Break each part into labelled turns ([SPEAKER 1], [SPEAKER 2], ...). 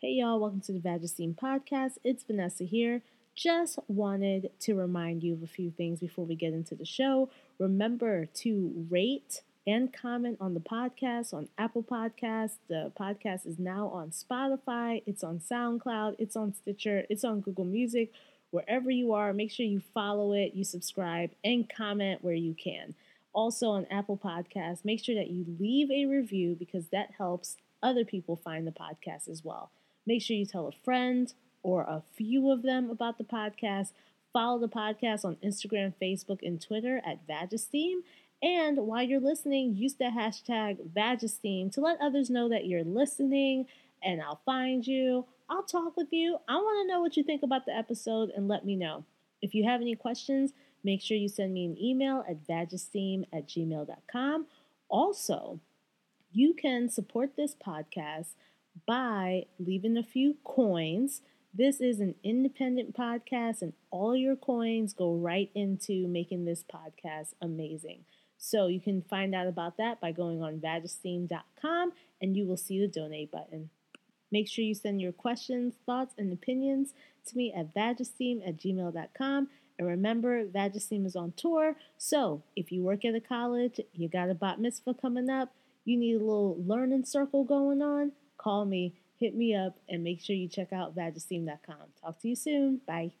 [SPEAKER 1] Hey y'all, welcome to the Vagesteem podcast. It's Vanessa here. Just wanted to remind you of a few things before we get into the show. Remember to rate and comment on the podcast on Apple Podcasts. The podcast is now on Spotify, it's on SoundCloud, it's on Stitcher, it's on Google Music. Wherever you are, make sure you follow it, you subscribe, and comment where you can. Also on Apple Podcasts, make sure that you leave a review because that helps other people find the podcast as well. Make sure you tell a friend or a few of them about the podcast. Follow the podcast on Instagram, Facebook, and Twitter at Vagesteem. And while you're listening, use the hashtag Vagesteem to let others know that you're listening, and I'll find you. I'll talk with you. I want to know what you think about the episode and let me know. If you have any questions, make sure you send me an email at vagesteem at gmail.com. Also, you can support this podcast by leaving a few coins. This is an independent podcast, and all your coins go right into making this podcast amazing. So you can find out about that by going on vagesteem.com and you will see the donate button. Make sure you send your questions, thoughts, and opinions to me at vagesteem at gmail.com. And remember, Vagesteem is on tour. So if you work at a college, you got a bat mitzvah coming up, you need a little learning circle going on, call me, hit me up, and make sure you check out vagesteem.com. Talk to you soon. Bye.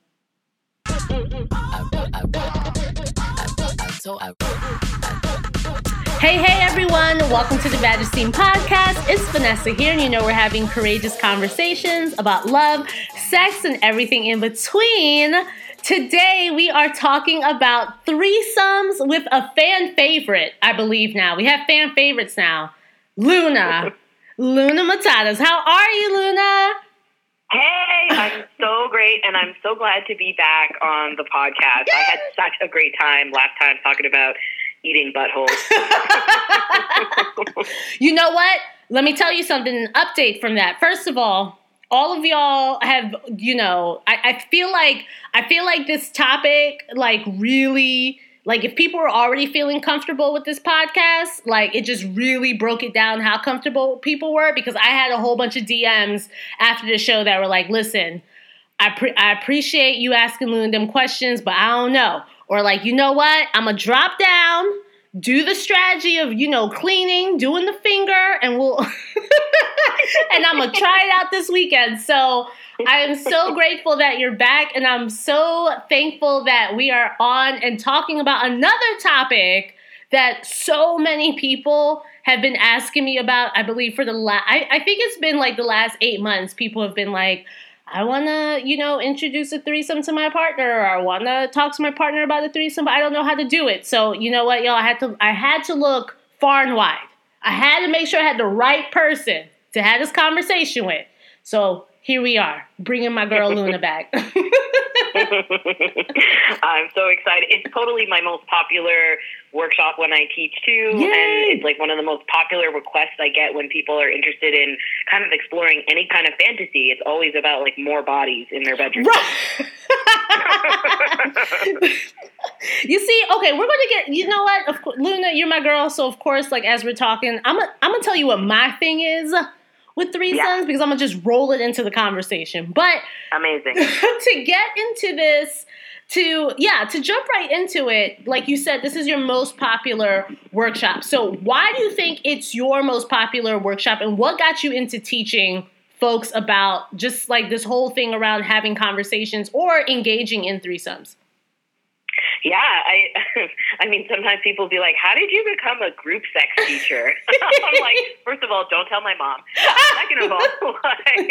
[SPEAKER 1] Hey, hey, everyone. Welcome to the Vagesteem podcast. It's Vanessa here, and you know we're having courageous conversations about love, sex, and everything in between. Today, we are talking about threesomes with a fan favorite, I believe now. We have fan favorites now. Luna. Luna Matatas. How are you, Luna?
[SPEAKER 2] Hey, I'm so great, and I'm so glad to be back on the podcast. I had such a great time last time talking about eating buttholes.
[SPEAKER 1] you know what? Let me tell you something, an update from that. First of all, all of y'all have, you know, I, I feel like I feel like this topic like really like if people were already feeling comfortable with this podcast, like it just really broke it down how comfortable people were because I had a whole bunch of DMs after the show that were like, "Listen, I pre- I appreciate you asking them questions, but I don't know." Or like, "You know what? I'm gonna drop down, do the strategy of, you know, cleaning, doing the finger, and we'll and I'm gonna try it out this weekend." So, I am so grateful that you're back, and I'm so thankful that we are on and talking about another topic that so many people have been asking me about. I believe for the last, I, I think it's been like the last eight months, people have been like, I want to, you know, introduce a threesome to my partner, or I want to talk to my partner about a threesome, but I don't know how to do it. So, you know what, y'all, I had to, I had to look far and wide. I had to make sure I had the right person to have this conversation with. So here we are, bringing my girl Luna back. I'm
[SPEAKER 2] so excited. It's totally my most popular workshop when I teach too. Yay. And it's like one of the most popular requests I get when people are interested in kind of exploring any kind of fantasy. It's always about like more bodies in their bedroom. Right.
[SPEAKER 1] you see, okay, we're gonna get. You know what? Of course, Luna, you're my girl, so of course, like as we're talking, I'm I'm gonna tell you what my thing is with threesomes yeah. because I'm gonna just roll it into the conversation. But
[SPEAKER 2] amazing
[SPEAKER 1] to get into this, to yeah, to jump right into it. Like you said, this is your most popular workshop. So why do you think it's your most popular workshop, and what got you into teaching? Folks, about just like this whole thing around having conversations or engaging in threesomes.
[SPEAKER 2] Yeah, I I mean sometimes people be like, How did you become a group sex teacher? I'm like, first of all, don't tell my mom. Second of all, like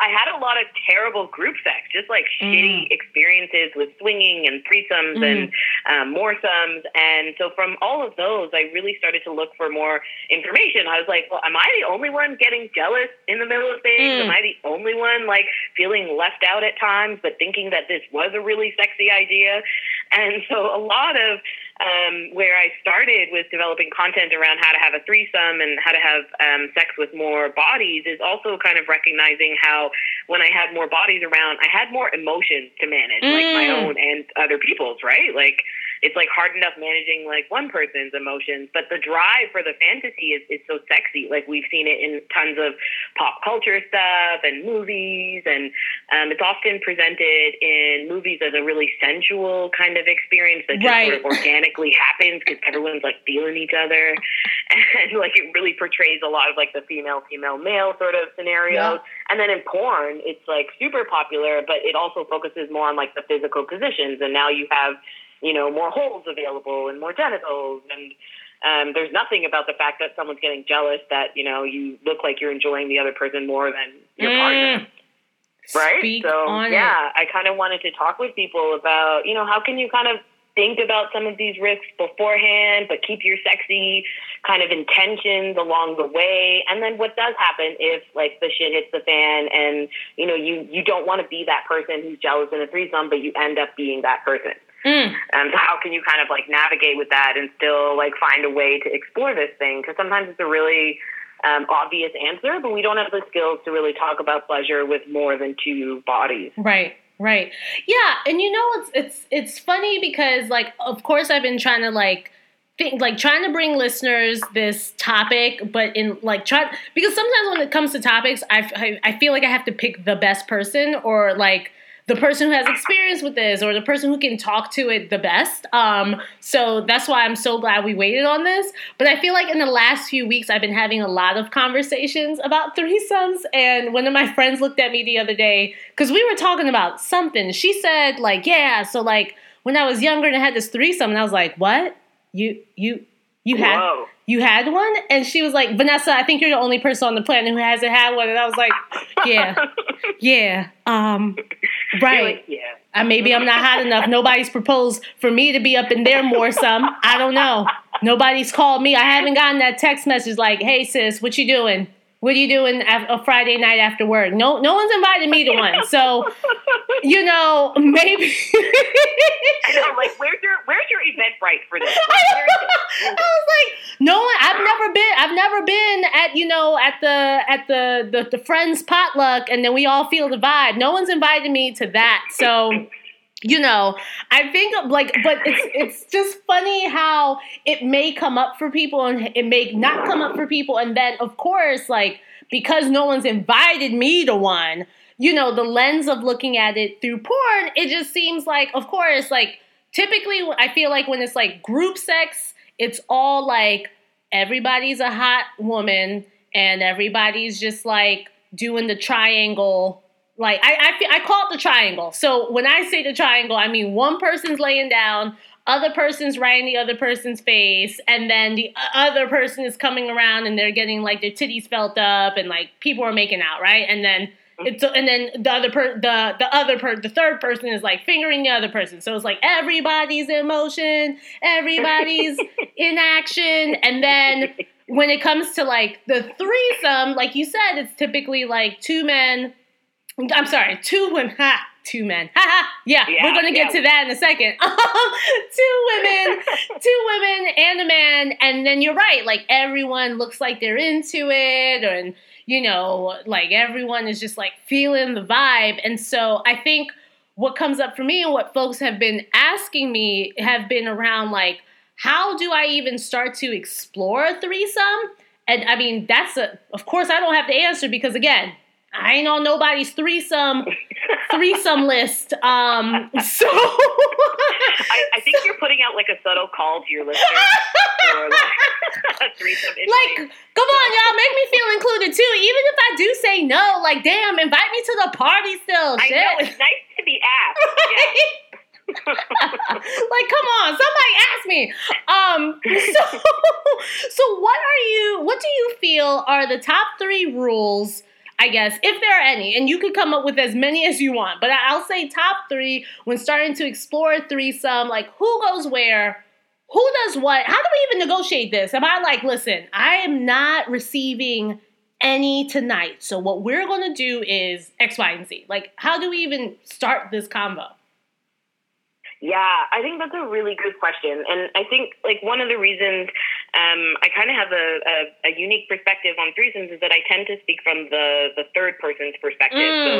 [SPEAKER 2] I had a lot of terrible group sex, just like mm. shitty experiences with swinging and threesomes mm. and um, moresomes. And so from all of those, I really started to look for more information. I was like, Well, am I the only one getting jealous in the middle of things? Mm. Am I the only one like feeling left out at times, but thinking that this was a really sexy idea? And so a lot of um, where I started with developing content around how to have a threesome and how to have um, sex with more bodies is also kind of recognizing how when I had more bodies around, I had more emotions to manage, mm. like my mm. own and other people's, right? Like it's like hard enough managing like one person's emotions, but the drive for the fantasy is, is so sexy. Like we've seen it in tons of pop culture stuff and movies, and um, it's often presented in movies as a really sensual kind of experience that just
[SPEAKER 1] Right.
[SPEAKER 2] sort of organically happens because everyone's like feeling each other, and like it really portrays a lot of like the female female male sort of scenarios. And then in porn, it's like super popular, but it also focuses more on like the physical positions. And now you have, you know, more holes available and more genitals. And um, there's nothing about the fact that someone's getting jealous that, you know, you look like you're enjoying the other person more than your partner. Right?
[SPEAKER 1] Speak
[SPEAKER 2] so, yeah, I kind of wanted to talk with people about, you know, how can you kind of think about some of these risks beforehand, but keep your sexy kind of intentions along the way. And then what does happen if like the shit hits the fan and, you know, you, you don't want to be that person who's jealous in a threesome, but you end up being that person.
[SPEAKER 1] Mm.
[SPEAKER 2] Um, so how can you kind of like navigate with that and still like find a way to explore this thing? Because sometimes it's a really um, obvious answer, but we don't have the skills to really talk about pleasure with more than two bodies.
[SPEAKER 1] Right. Right. Yeah, and you know it's it's it's funny because like of course I've been trying to like think like trying to bring listeners this topic but in like try because sometimes when it comes to topics I, I I feel like I have to pick the best person or like the person who has experience with this or the person who can talk to it the best. Um, so that's why I'm so glad we waited on this. But I feel like in the last few weeks, I've been having a lot of conversations about threesomes. And one of my friends looked at me the other day because we were talking about something. She said, like, yeah, so like when I was younger and I had this threesome, and I was like, what? You, you, you had
[SPEAKER 2] Whoa.
[SPEAKER 1] you had one? And she was like, Vanessa, I think you're the only person on the planet who hasn't had one. And I was like, yeah, yeah, um, right.
[SPEAKER 2] like, yeah.
[SPEAKER 1] Uh, maybe I'm not hot enough. Nobody's proposed for me to be up in there more. Some I don't know. Nobody's called me. I haven't gotten that text message like, "Hey sis, what you doing? What are you doing a Friday night after work?" No, no one's invited me to one. So, you know, maybe.
[SPEAKER 2] I know, like, where's your where's your Eventbrite for this?
[SPEAKER 1] I was like, no one. I've never been. I've never been at you know at the at the the, the friends potluck, and then we all feel the vibe. No one's invited me to that, so you know. I think like, but it's it's just funny how it may come up for people and it may not come up for people, and then of course like because no one's invited me to one. You know, the lens of looking at it through porn, it just seems like, of course, like typically I feel like when it's like group sex, it's all like everybody's a hot woman and everybody's just like doing the triangle. Like I, I, I call it the triangle. So when I say the triangle, I mean one person's laying down, other person's right in the other person's face, and then the uh, other person is coming around and they're getting like their titties felt up and like people are making out, right? And then mm-hmm. it's and then the other per the the other per the third person is like fingering the other person. So it's like everybody's in motion, everybody's in action, and then when it comes to like the threesome, like you said, it's typically like two men. I'm sorry, two women. Ha, two men. Ha ha. Yeah,
[SPEAKER 2] Yeah,
[SPEAKER 1] we're gonna get
[SPEAKER 2] yeah.
[SPEAKER 1] to that in a second. two women, two women and a man, and then you're right. Like everyone looks like they're into it, and you know, like everyone is just like feeling the vibe. And so I think what comes up for me and what folks have been asking me have been around like, how do I even start to explore a threesome? And I mean, that's a, of course, I don't have the answer because again, I ain't on nobody's threesome threesome list. Um, so
[SPEAKER 2] I, I think you're putting out like a subtle call to your listeners for like a threesome
[SPEAKER 1] like, come on, y'all, make me feel included too. Even if I do say no, like, damn, invite me to the party still.
[SPEAKER 2] I
[SPEAKER 1] Shit.
[SPEAKER 2] know it's nice to be asked. Yeah.
[SPEAKER 1] like, come on, somebody ask me. Um, so, so what are you? What do you feel are the top three rules? I guess if there are any, and you could come up with as many as you want, but I'll say top three when starting to explore threesome. Like, who goes where? Who does what? How do we even negotiate this? Am I like, listen, I am not receiving any tonight. So what we're gonna do is X, Y, and Z. Like, how do we even start this combo?
[SPEAKER 2] Yeah, I think that's a really good question. And I think like one of the reasons um, I kind of have a, a, a, unique perspective on threesomes is that I tend to speak from the, the third person's perspective. Mm. So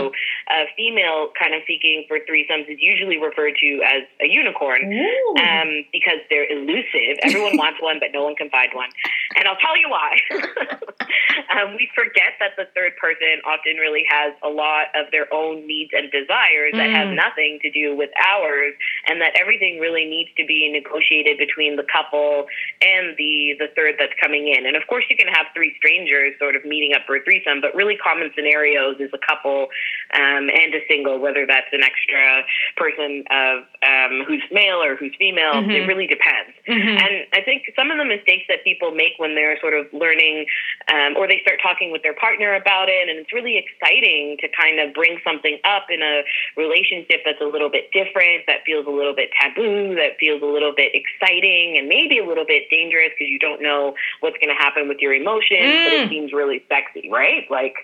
[SPEAKER 2] a female kind of speaking for threesomes is usually referred to as a unicorn um, because they're elusive. Everyone wants one, but no one can find one. And I'll tell you why. um, we forget that the third person often really has a lot of their own needs and desires mm. that have mm. nothing to do with ours, and that everything really needs to be negotiated between the couple and the the third that's coming in. And of course, you can have three strangers sort of meeting up for a threesome, but really common scenarios is a couple um, and a single, whether that's an extra person of um, who's male or who's female. Mm-hmm. It really depends. Mm-hmm. And I think some of the mistakes that people make when they're sort of learning um, or they start talking with their partner about it, and it's really exciting to kind of bring something up in a relationship that's a little bit different, that feels a little bit taboo, that feels a little bit exciting, and maybe a little bit dangerous because you don't know what's going to happen with your emotions, mm. but it mm. seems really sexy, right? Like,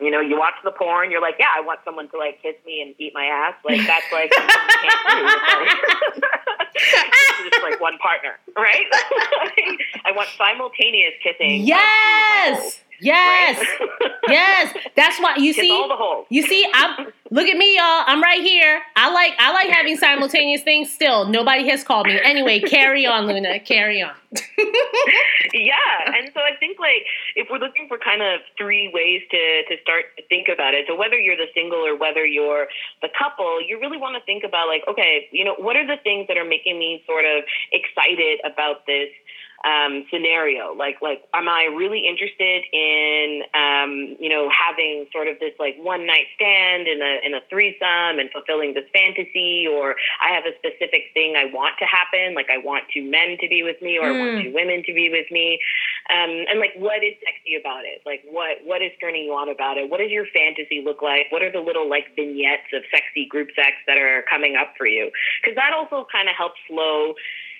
[SPEAKER 2] you know, you watch the porn, you're like, yeah, I want someone to like kiss me and eat my ass. Like that's like something you can't do. Just like one partner, right? I want simultaneous kissing.
[SPEAKER 1] Yes. Yes, right? yes. That's why you see. You see, I'm look at me, y'all. I'm right here. I like I like having simultaneous things. Still, nobody has called me. Anyway, carry on, Luna. Carry on.
[SPEAKER 2] yeah, and so I think like if we're looking for kind of three ways to to start to think about it. So whether you're the single or whether you're the couple, you really want to think about like, okay, you know, what are the things that are making me sort of excited about this um, scenario. Like, like, am I really interested in, um, you know, having sort of this like one night stand in a in a threesome and fulfilling this fantasy, or I have a specific thing I want to happen, like I want two men to be with me, or mm. I want hmm. two women to be with me, um, and like, what is sexy about it? Like, what what is turning you on about it? What does your fantasy look like? What are the little like vignettes of sexy group sex that are coming up for you? Because that also kind of helps slow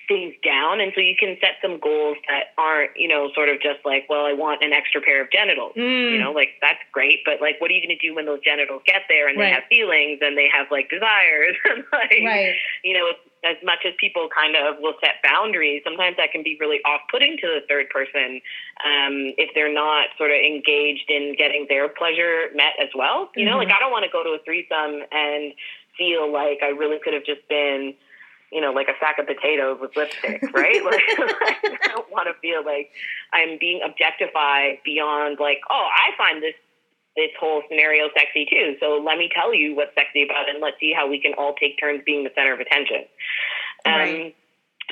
[SPEAKER 2] things down. And so you can set some goals that aren't, you know, sort of just like, well, I want an extra pair of genitals. Mm. You know, like that's great, but like, what are you going to do when those genitals get there and right. they have feelings and they have like desires? and like, right. you know, as much as people kind of will set boundaries, sometimes that can be really off putting to the third person um, if they're not sort of engaged in getting their pleasure met as well. You mm-hmm. know, like I don't want to go to a threesome and feel like I really could have just been you know, like a sack of potatoes with lipstick, right? like, I don't want to feel like I'm being objectified beyond like, oh, I find this this whole scenario sexy too. So let me tell you what's sexy about it, and let's see how we can all take turns being the center of attention. Um, right.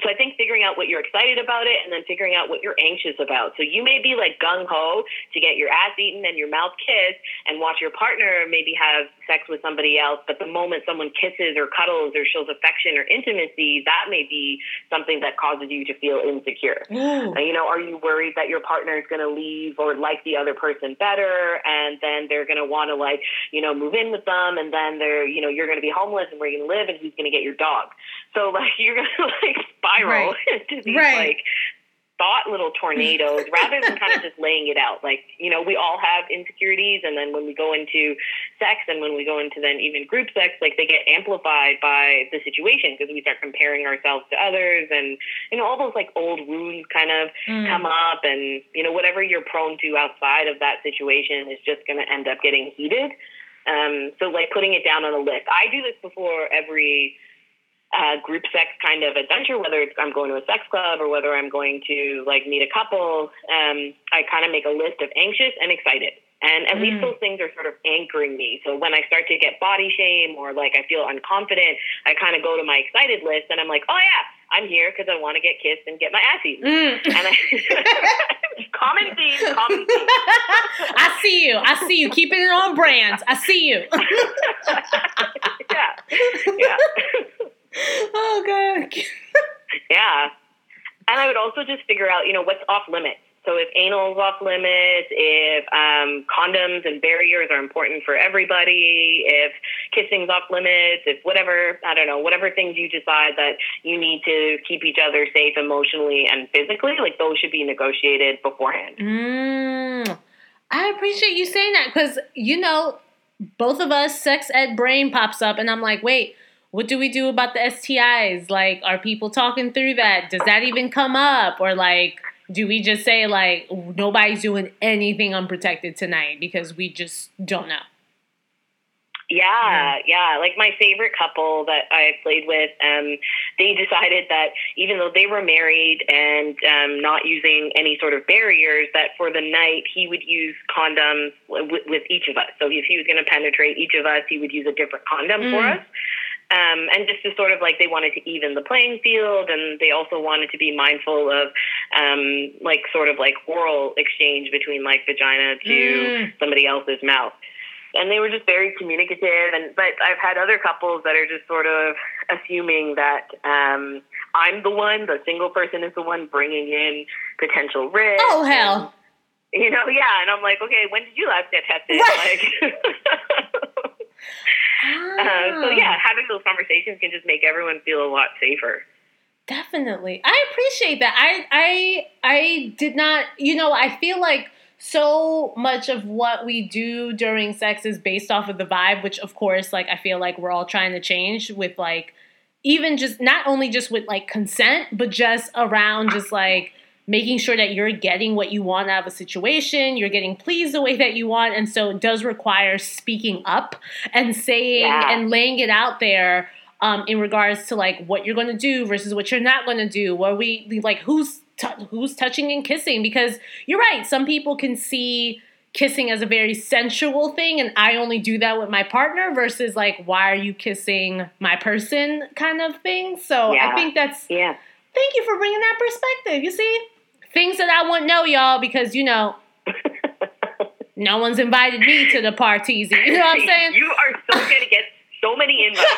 [SPEAKER 2] So I think figuring out what you're excited about it and then figuring out what you're anxious about. So you may be like gung ho to get your ass eaten and your mouth kissed and watch your partner maybe have sex with somebody else, but the moment someone kisses or cuddles or shows affection or intimacy, that may be something that causes you to feel insecure. Uh, you know, are you worried that your partner is going to leave or like the other person better and then they're going to want to like, you know, move in with them and then they're, you know, you're going to be homeless and where you going to live and who's going to get your dog. So like you're going to like spiral right. into these right. like thought little tornadoes rather than kind of just laying it out. Like, you know, we all have insecurities. And then when we go into sex and when we go into then even group sex, like they get amplified by the situation because we start comparing ourselves to others. And, you know, all those like old wounds kind of mm. come up. And, you know, whatever you're prone to outside of that situation is just going to end up getting heated. Um, so, like, putting it down on a list. I do this before every uh, group sex kind of adventure, whether it's I'm going to a sex club or whether I'm going to like meet a couple, um, I kind of make a list of anxious and excited. And at mm. least those things are sort of anchoring me. So when I start to get body shame or like I feel unconfident, I kind of go to my excited list and I'm like, oh yeah, I'm here because I want to get kissed and get my ass eaten. Mm. And I, common theme, common theme.
[SPEAKER 1] I see you. I see you. Keeping it on brand. I see you.
[SPEAKER 2] yeah. Yeah.
[SPEAKER 1] oh god.
[SPEAKER 2] yeah. And I would also just figure out, you know, what's off limits. So if anal is off limits, if um, condoms and barriers are important for everybody, if kissing's off limits, if whatever, I don't know, whatever things you decide that you need to keep each other safe emotionally and physically, like those should be negotiated beforehand.
[SPEAKER 1] Mm, I appreciate you saying that because, you know, both of us, sex ed brain pops up and I'm like, wait, what do we do about the STIs? Like, are people talking through that? Does that even come up? Or like, do we just say like nobody's doing anything unprotected tonight because we just don't know?
[SPEAKER 2] Yeah, yeah. Like my favorite couple that I played with, um, they decided that even though they were married and um, not using any sort of barriers, that for the night he would use condoms w- with each of us. So if he was going to penetrate each of us, he would use a different condom mm. for us. Um, and just to sort of like they wanted to even the playing field, and they also wanted to be mindful of um, like sort of like oral exchange between like vagina to mm. somebody else's mouth and they were just very communicative. And but I've had other couples that are just sort of assuming that um, I'm the one, the single person is the one bringing in potential risk.
[SPEAKER 1] Oh hell!
[SPEAKER 2] And, you know, yeah, and I'm like, okay, when did you last get tested? Like. uh, so yeah, having those conversations can just make everyone feel a lot safer.
[SPEAKER 1] Definitely, I appreciate that. I I I did not. You know, I feel like so much of what we do during sex is based off of the vibe, which of course, like I feel like we're all trying to change with like even just not only just with like consent, but just around just like making sure that you're getting what you want out of a situation, you're getting pleased the way that you want. And so it does require speaking up and saying yeah. and laying it out there um, in regards to like what you're going to do versus what you're not going to do. What we like, who's t- who's touching and kissing because you're right. Some people can see kissing as a very sensual thing and I only do that with my partner versus like why are you kissing my person kind of thing. So yeah. I think that's
[SPEAKER 2] yeah.
[SPEAKER 1] Thank you for bringing that perspective. You see, things that I wouldn't know, y'all, because you know. no one's invited me to the parties. You know what I'm saying?
[SPEAKER 2] You are so gonna get so many invites.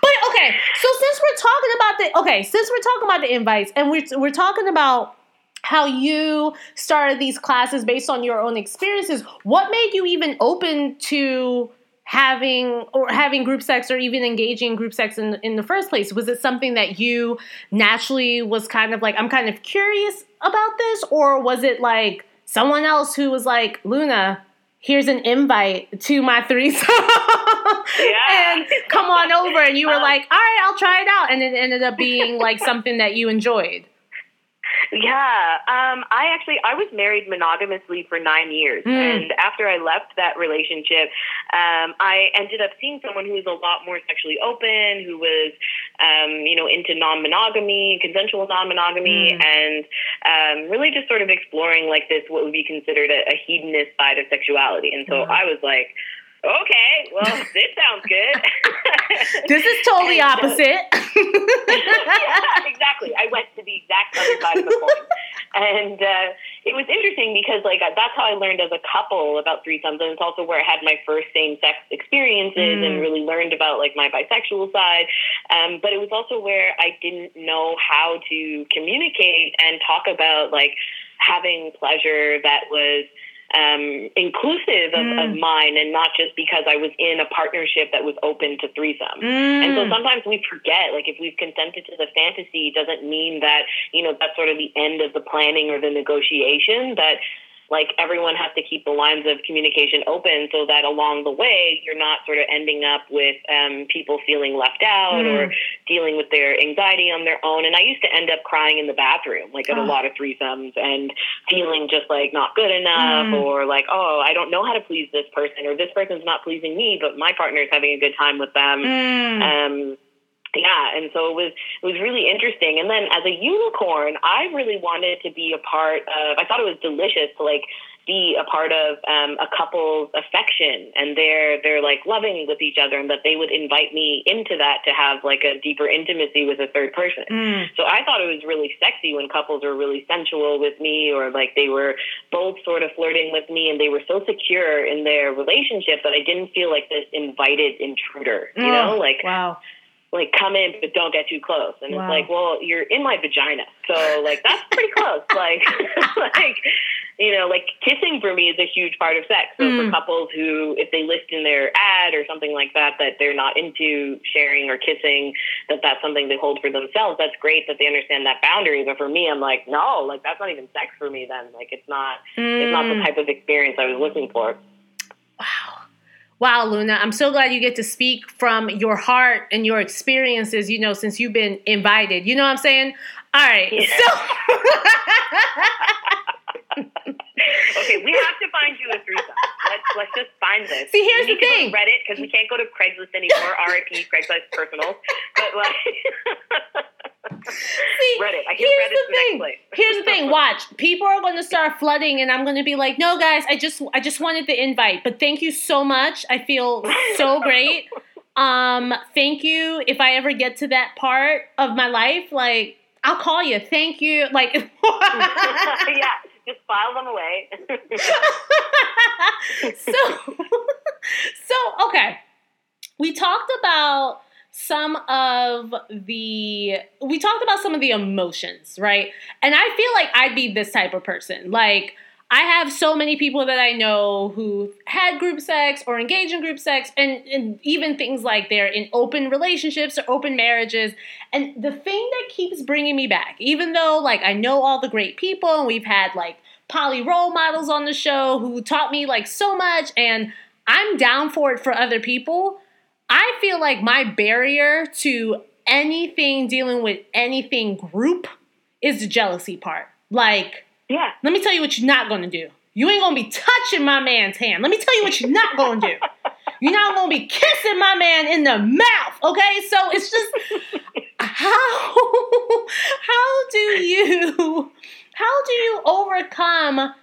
[SPEAKER 1] But okay, so since we're talking about the okay, since we're talking about the invites and we're we're talking about how you started these classes based on your own experiences, what made you even open to having or having group sex or even engaging group sex in in the first place? Was it something that you naturally was kind of like I'm kind of curious about this or was it like someone else who was like, "Luna, here's an invite to my threesome
[SPEAKER 2] yeah.
[SPEAKER 1] and come on over and you were um, like all right i'll try it out and it ended up being like something that you enjoyed
[SPEAKER 2] yeah, um, I actually I was married monogamously for nine years, mm. and after I left that relationship, um, I ended up seeing someone who was a lot more sexually open, who was, um, you know, into non-monogamy, consensual non-monogamy, mm. and um, really just sort of exploring like this what would be considered a, a hedonist side of sexuality. And so mm. I was like okay, well, this sounds good.
[SPEAKER 1] this is totally opposite.
[SPEAKER 2] yeah, exactly. I went to the exact other side of the coin. And uh, it was interesting because, like, that's how I learned as a couple about threesomes. And it's also where I had my first same sex experiences mm. and really learned about, like, my bisexual side. Um, but it was also where I didn't know how to communicate and talk about, like, having pleasure that was um, inclusive of, mm. of, mine and not just because I was in a partnership that was open to threesome. Mm. And so sometimes we forget, like if we've consented to the fantasy, doesn't mean that, you know, that's sort of the end of the planning or the negotiation, that like everyone has to keep the lines of communication open so that along the way you're not sort of ending up with um, people feeling left out mm. or dealing with their anxiety on their own. And I used to end up crying in the bathroom, like at oh. a lot of threesomes, and feeling just like not good enough, mm. or like, oh, I don't know how to please this person, or this person's not pleasing me, but my partner's having a good time with them. Mm. Um, yeah, and so it was it was really interesting. And then as a unicorn, I really wanted to be a part of. I thought it was delicious to like be a part of um, a couple's affection and they're they're like loving with each other and that they would invite me into that to have like a deeper intimacy with a third person. Mm. So I thought it was really sexy when couples were really sensual with me or like they were both sort of flirting with me and they were so secure in their relationship that I didn't feel like this invited intruder, you oh, know? Like
[SPEAKER 1] wow
[SPEAKER 2] like come in but don't get too close and wow. it's like well you're in my vagina so like that's pretty close like like you know like kissing for me is a huge part of sex so mm. for couples who if they list in their ad or something like that that they're not into sharing or kissing that that's something they hold for themselves that's great that they understand that boundary but for me i'm like no like that's not even sex for me then like it's not mm. it's not the mm. type of experience i was looking for
[SPEAKER 1] Wow, Luna, I'm so glad you get to speak from your heart and your experiences, you know, since you've been invited. You know what I'm saying? All right.
[SPEAKER 2] Yeah.
[SPEAKER 1] So
[SPEAKER 2] okay, we have to find you a threesome. Let's let's just find this.
[SPEAKER 1] See, here's the thing.
[SPEAKER 2] go Reddit because we can't go to Craigslist anymore. RIP Craigslist personal. But like
[SPEAKER 1] See,
[SPEAKER 2] Reddit, I hear
[SPEAKER 1] here's
[SPEAKER 2] Reddit's
[SPEAKER 1] the
[SPEAKER 2] the
[SPEAKER 1] thing.
[SPEAKER 2] place.
[SPEAKER 1] Here's the thing. Watch, people are going to start flooding, and I'm going to be like, "No, guys, I just, I just wanted the invite, but thank you so much. I feel so great. Um, thank you. If I ever get to that part of my life, like, I'll call you. Thank you. Like,
[SPEAKER 2] yeah, just file them away.
[SPEAKER 1] so, so okay. We talked about some of the we talked about some of the emotions, right? And I feel like I'd be this type of person. Like I have so many people that I know who had group sex or engage in group sex, and, and even things like they're in open relationships or open marriages. And the thing that keeps bringing me back, even though like I know all the great people and we've had like poly role models on the show who taught me like so much, and I'm down for it for other people. I feel like my barrier to anything dealing with anything group is the jealousy part. Like,
[SPEAKER 2] yeah.
[SPEAKER 1] let me tell you what you're not gonna do. You ain't gonna be touching my man's hand. Let me tell you what you're not gonna do. You're not gonna be kissing my man in the mouth, okay? So it's just how how do you how do you overcome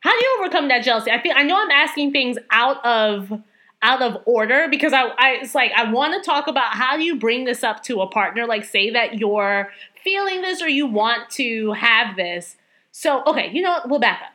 [SPEAKER 1] how do you overcome that jealousy? I think I know I'm asking things out of out of order because I, I it's like I want to talk about how do you bring this up to a partner like say that you're feeling this or you want to have this. So, okay, you know what? We'll back up.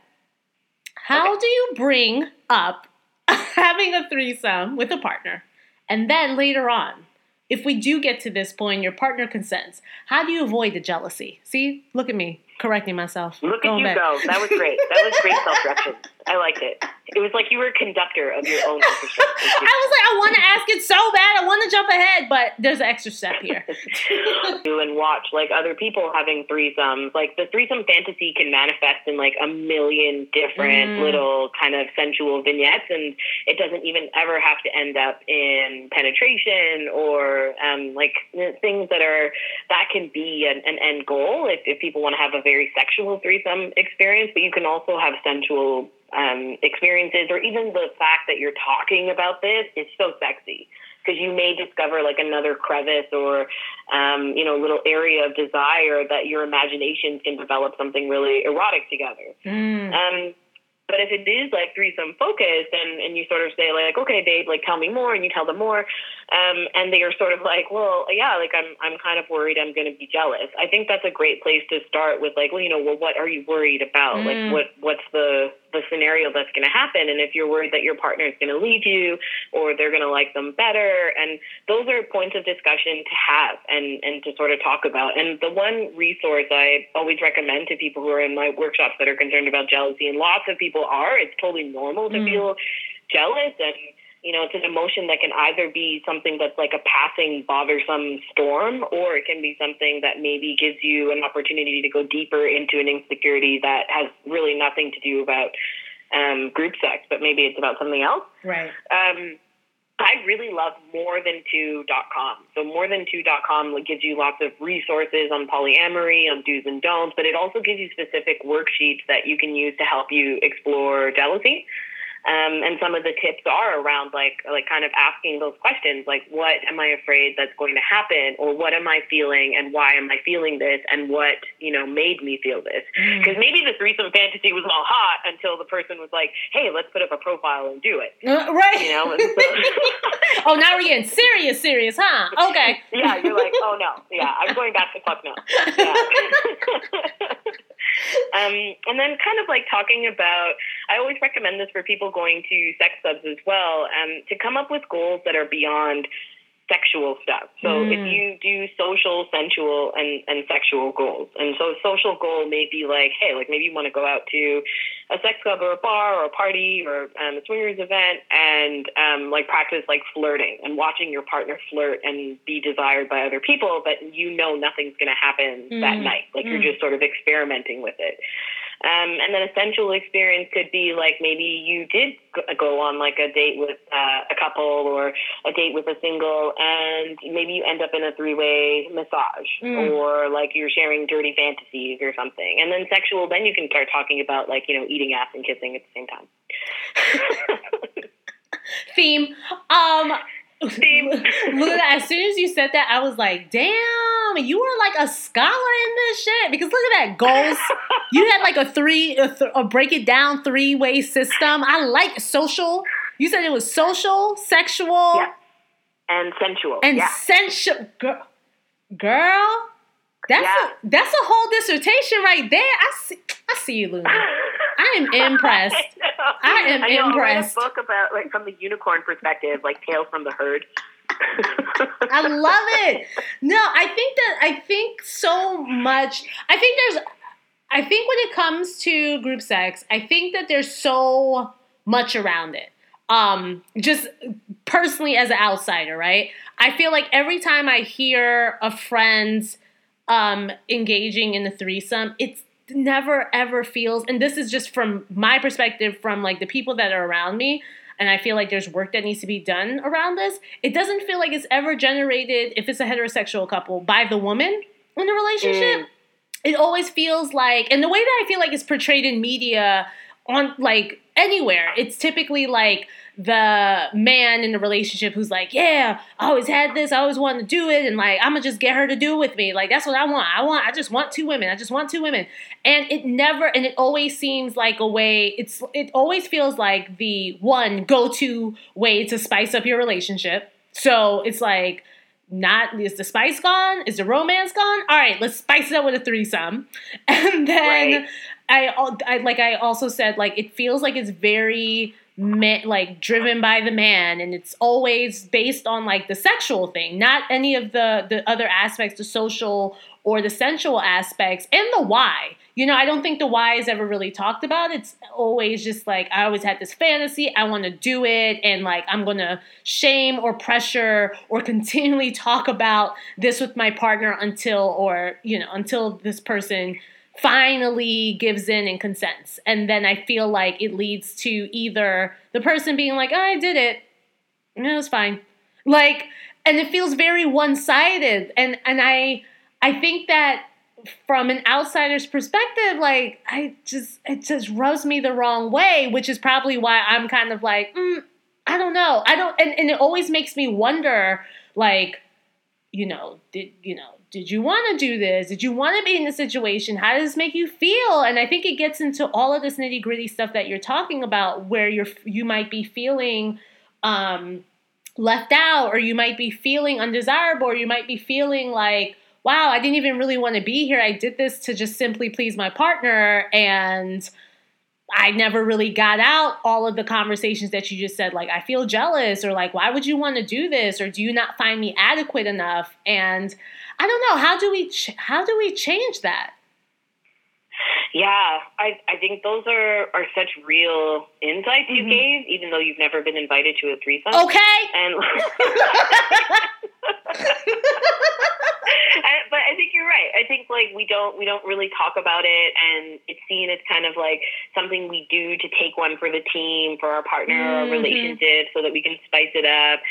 [SPEAKER 1] How
[SPEAKER 2] Okay.
[SPEAKER 1] do you bring up having a threesome with a partner? And then later on, if we do get to this point, your partner consents, how do you avoid the jealousy? See, look at me correcting myself.
[SPEAKER 2] Look at you
[SPEAKER 1] back.
[SPEAKER 2] go. That was great. That was great self direction. I liked it. It was like you were a conductor of your own orchestra.
[SPEAKER 1] I was like, I want to ask it so bad. I want to jump ahead, but there's an extra step here.
[SPEAKER 2] do and watch like other people having threesomes. Like the threesome fantasy can manifest in like a million different
[SPEAKER 1] Mm.
[SPEAKER 2] little kind of sensual vignettes, and it doesn't even ever have to end up in penetration or um, like things that are that can be an, an end goal if, if people want to have a very sexual threesome experience. But you can also have sensual um, experiences, or even the fact that you're talking about this is so sexy because you may discover like another crevice or um, you know little area of desire that your imagination can develop something really erotic together.
[SPEAKER 1] Mm.
[SPEAKER 2] Um, but if it is like threesome focused and, and you sort of say like, okay, babe, like tell me more and you tell them more, um, and they are sort of like, well, yeah, like I'm, I'm kind of worried I'm going to be jealous. I think that's a great place to start with like, well, you know, well, what are you worried about?
[SPEAKER 1] Mm.
[SPEAKER 2] Like what, what's the, the scenario that's going to happen? And if you're worried that your partner is going to leave you or they're going to like them better. And those are points of discussion to have and, and to sort of talk about. And the one resource I always recommend to people who are in my workshops that are concerned about jealousy, and lots of people are, it's totally normal to
[SPEAKER 1] Mm.
[SPEAKER 2] feel jealous and you know, it's an emotion that can either be something that's like a passing bothersome storm, or it can be something that maybe gives you an opportunity to go deeper into an insecurity that has really nothing to do about um, group sex, but maybe it's about something else.
[SPEAKER 1] Right.
[SPEAKER 2] Um, I really love morethantwo.com. So morethantwo.com like, gives you lots of resources on polyamory, on do's and don'ts, but it also gives you specific worksheets that you can use to help you explore jealousy. Um, and some of the tips are around like like kind of asking those questions like what am I afraid that's going to happen or what am I feeling and why am I feeling this and what you know made me feel this because maybe the threesome fantasy was all hot until the person was like hey let's put up a profile and do it
[SPEAKER 1] Uh, right.
[SPEAKER 2] you know so,
[SPEAKER 1] oh, now we're getting serious, serious, huh? Okay.
[SPEAKER 2] yeah you're like oh no yeah I'm going back to fuck no yeah. um, and then kind of like talking about I always recommend this for people going to sex clubs as well, um, to come up with goals that are beyond sexual stuff. So
[SPEAKER 1] Mm.
[SPEAKER 2] if you do social, sensual, and, and sexual goals, and so a social goal may be like, hey, like maybe you want to go out to a sex club or a bar or a party or um, a swingers event and um, like practice like flirting and watching your partner flirt and be desired by other people, but you know nothing's going to happen that
[SPEAKER 1] Mm.
[SPEAKER 2] night. Like you're
[SPEAKER 1] Mm.
[SPEAKER 2] just sort of experimenting with it. Um, and then a sensual experience could be like maybe you did go on like a date with uh, a couple or a date with a single, and maybe you end up in a three way massage mm. or like you're sharing dirty fantasies or something. And then sexual, then you can start talking about like, you know, eating ass and kissing at the same time.
[SPEAKER 1] Theme. Um, Luna, as soon as you said that, I was like, damn, you were like a scholar in this shit. Because look at that, goals. you had like a three, a, th- a break it down three way system. I like social. You said it was social, sexual,
[SPEAKER 2] yeah. and sensual.
[SPEAKER 1] And
[SPEAKER 2] yeah.
[SPEAKER 1] sensual. Girl, girl that's, yeah. a, that's a whole dissertation right there. I see, I see you, Luna. I am impressed. I, I am
[SPEAKER 2] I know,
[SPEAKER 1] impressed.
[SPEAKER 2] I a book about like from the unicorn perspective, like Tales from the Herd.
[SPEAKER 1] I love it. No, I think that I think so much. I think there's. I think when it comes to group sex, I think that there's so much around it. Um, just personally as an outsider, right? I feel like every time I hear a friend's um, engaging in the threesome, it's never ever feels, and this is just from my perspective, from like the people that are around me, and I feel like there's work that needs to be done around this. It doesn't feel like it's ever generated, if it's a heterosexual couple, by the woman in the relationship. Mm. It always feels like, and the way that I feel like it's portrayed in media on like anywhere, it's typically like the man in the relationship who's like, yeah, I always had this, I always wanted to do it, and like I'm gonna just get her to do it with me. Like that's what I want. I want. I just want two women. I just want two women. And it never, and it always seems like a way. It's it always feels like the one go to way to spice up your relationship. So it's like. Not is the spice gone? Is the romance gone? All right, let's spice it up with a threesome, and then right. I, I like I also said like it feels like it's very like driven by the man and it's always based on like the sexual thing not any of the the other aspects the social or the sensual aspects and the why. You know i don't think the why is ever really talked about. It's always just like i always had this fantasy i want to do it and like i'm gonna shame or pressure or continually talk about this with my partner until or you know until this person finally gives in and consents. And then I feel like it leads to either the person being like, oh, I did it. And it was fine. Like, and it feels very one-sided. And and I I think that from an outsider's perspective, like I just it just rubs me the wrong way, which is probably why I'm kind of like, mm, I don't know. I don't and, and it always makes me wonder, like, you know, did you know, did you want to do this? Did you want to be in this situation? How does this make you feel? And I think it gets into all of this nitty gritty stuff that you're talking about, where you're you might be feeling um, left out, or you might be feeling undesirable, or you might be feeling like, wow, I didn't even really want to be here. I did this to just simply please my partner, and I never really got out all of the conversations that you just said, like, I feel jealous, or like, why would you want to do this, or do you not find me adequate enough? And I don't know. How do we ch- how do we change that?
[SPEAKER 2] Yeah, I I think those are are such real insights mm-hmm. you gave, even though you've never been invited to a threesome.
[SPEAKER 1] Okay.
[SPEAKER 2] And, but I think you're right. I think like we don't we don't really talk about it, and it's seen as kind of like something we do to take one for the team, for our partner, mm-hmm. our relationship, so that we can spice it up.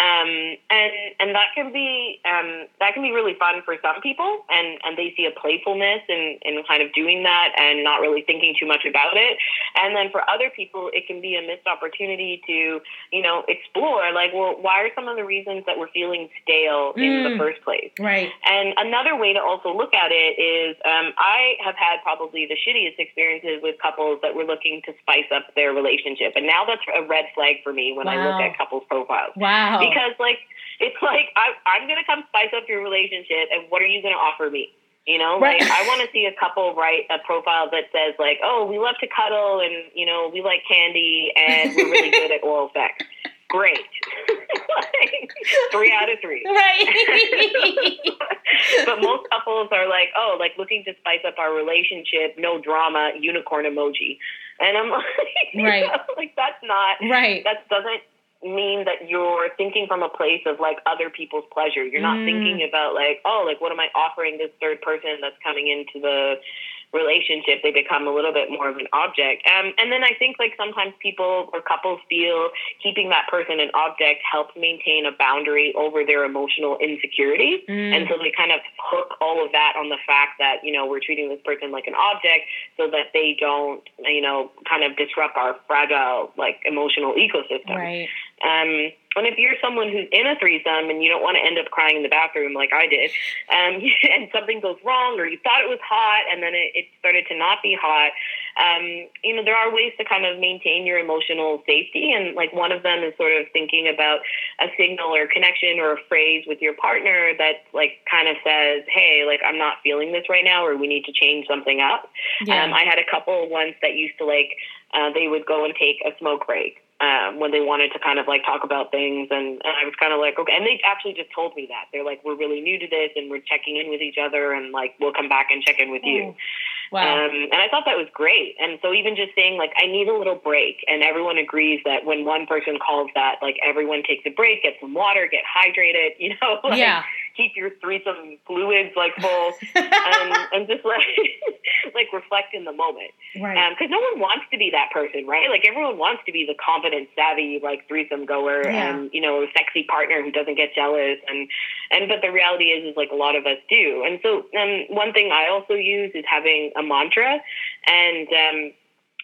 [SPEAKER 2] Um, and and that can be um, that can be really fun for some people, and, and they see a playfulness in, in kind of doing that and not really thinking too much about it. And then for other people, it can be a missed opportunity to you know explore like, well, why are some of the reasons that we're feeling stale in mm, the first place?
[SPEAKER 1] Right.
[SPEAKER 2] And another way to also look at it is, um, I have had probably the shittiest experiences with couples that were looking to spice up their relationship, and now that's a red flag for me when wow. I look at couples profiles.
[SPEAKER 1] Wow
[SPEAKER 2] because Oh. like it's like I, I'm gonna come spice up your relationship, and what are you gonna offer me? You know, like I want to see a couple write a profile that says like, "Oh, we love to cuddle, and you know, we like candy, and we're really good at oral sex." Great, like, three out of three.
[SPEAKER 1] Right.
[SPEAKER 2] but most couples are like, "Oh, like looking to spice up our relationship, no drama, unicorn emoji," and I'm like,
[SPEAKER 1] right,
[SPEAKER 2] know, like that's not
[SPEAKER 1] right.
[SPEAKER 2] That doesn't mean that you're thinking from a place of like other people's pleasure. You're not mm. thinking about like, oh, like what am I offering this third person that's coming into the relationship, they become a little bit more of an object. Um, and then I think like sometimes people or couples feel keeping that person an object helps maintain a boundary over their emotional insecurity. Mm. And so they kind of hook all of that on the fact that, you know, we're treating this person like an object so that they don't, you know, kind of disrupt our fragile, like emotional ecosystem.
[SPEAKER 1] Right.
[SPEAKER 2] Um, and if you're someone who's in a threesome and you don't want to end up crying in the bathroom like I did, um, and something goes wrong or you thought it was hot and then it, it started to not be hot, um, you know, there are ways to kind of maintain your emotional safety. And like one of them is sort of thinking about a signal or connection or a phrase with your partner that like kind of says, hey, like I'm not feeling this right now or we need to change something up. Yeah. Um, I had a couple once that used to like, uh, they would go and take a smoke break um, when they wanted to kind of like talk about things. And, and I was kind of like, okay. And they actually just told me that. They're like, we're really new to this and we're checking in with each other and like, we'll come back and check in with you. Oh, wow. Um, and I thought that was great. And so even just saying like, I need a little break and everyone agrees that when one person calls that, like everyone takes a break, get some water, get hydrated, you know, like,
[SPEAKER 1] yeah
[SPEAKER 2] keep your threesome fluids like full and, and just like like reflect in the moment.
[SPEAKER 1] Right.
[SPEAKER 2] Because um, no one wants to be that person, right? Like everyone wants to be the confident, savvy, like threesome goer yeah. and you know, sexy partner who doesn't get jealous and and but the reality is is like a lot of us do. And so um, one thing I also use is having a mantra and um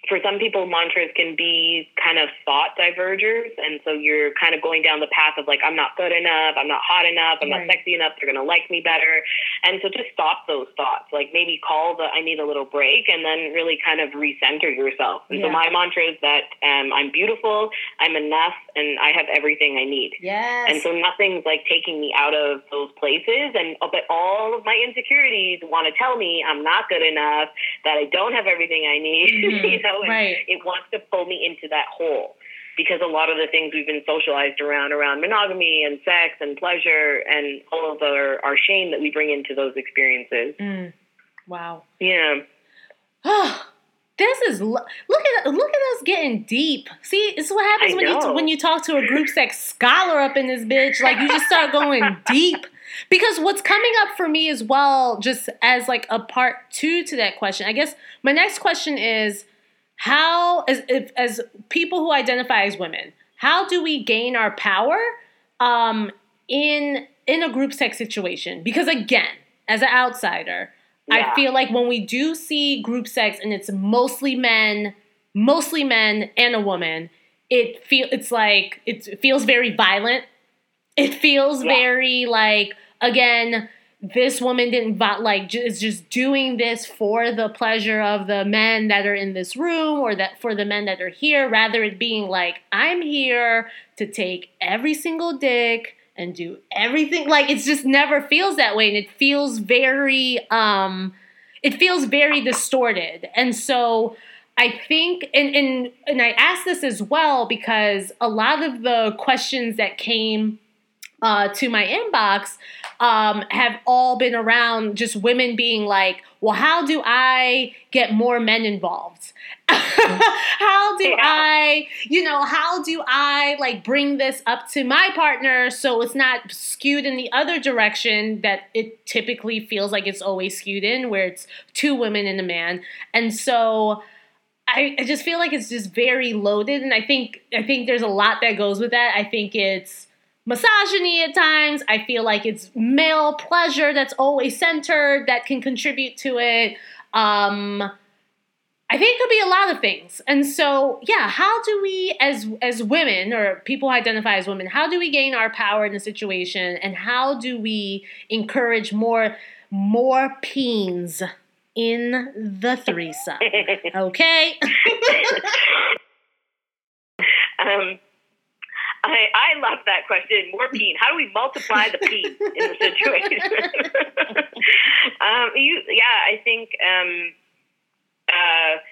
[SPEAKER 2] for some people, mantras can be kind of thought divergers. And so you're kind of going down the path of like, I'm not good enough, I'm not hot enough, I'm right. not sexy enough, they're going to like me better. And so just stop those thoughts. Like maybe call the, I need a little break and then really kind of recenter yourself. And yeah. so my mantra is that um, I'm beautiful, I'm enough, and I have everything I need.
[SPEAKER 1] Yes.
[SPEAKER 2] And so nothing's like taking me out of those places. And, uh, but all of my insecurities want to tell me I'm not good enough, that I don't have everything I need, mm-hmm. you know? And
[SPEAKER 1] right.
[SPEAKER 2] it wants to pull me into that hole because a lot of the things we've been socialized around around monogamy and sex and pleasure and all of our, our shame that we bring into those experiences.
[SPEAKER 1] Mm. Wow.
[SPEAKER 2] Yeah.
[SPEAKER 1] Oh, this is look at look at us getting deep. See, it's what happens I when know. you when you talk to a group sex scholar up in this bitch. Like you just start going deep. Because what's coming up for me as well, just as like a part two to that question, I guess my next question is how as if, as people who identify as women how do we gain our power um, in in a group sex situation because again as an outsider yeah. i feel like when we do see group sex and it's mostly men mostly men and a woman it feel it's like it feels very violent it feels yeah. very like again this woman didn't like is just doing this for the pleasure of the men that are in this room or that for the men that are here rather it being like i'm here to take every single dick and do everything like it just never feels that way and it feels very um it feels very distorted. And so I think, and, and and I asked this as well because a lot of the questions that came uh, to my inbox um, have all been around just women being like, well, how do I get more men involved? how do yeah. I, you know, how do I like bring this up to my partner so it's not skewed in the other direction that it typically feels like it's always skewed in, where it's two women and a man. And so I, I just feel like it's just very loaded. And I think I think there's a lot that goes with that. I think it's misogyny at times. I feel like it's male pleasure that's always centered that can contribute to it. Um, I think it could be a lot of things. And so, yeah, how do we as as women or people who identify as women, how do we gain our power in a situation and how do we encourage more more peens in the threesome? Okay?
[SPEAKER 2] um I, I love that question. More peen. How do we multiply the peen in the situation? um, you, yeah, I think um, uh,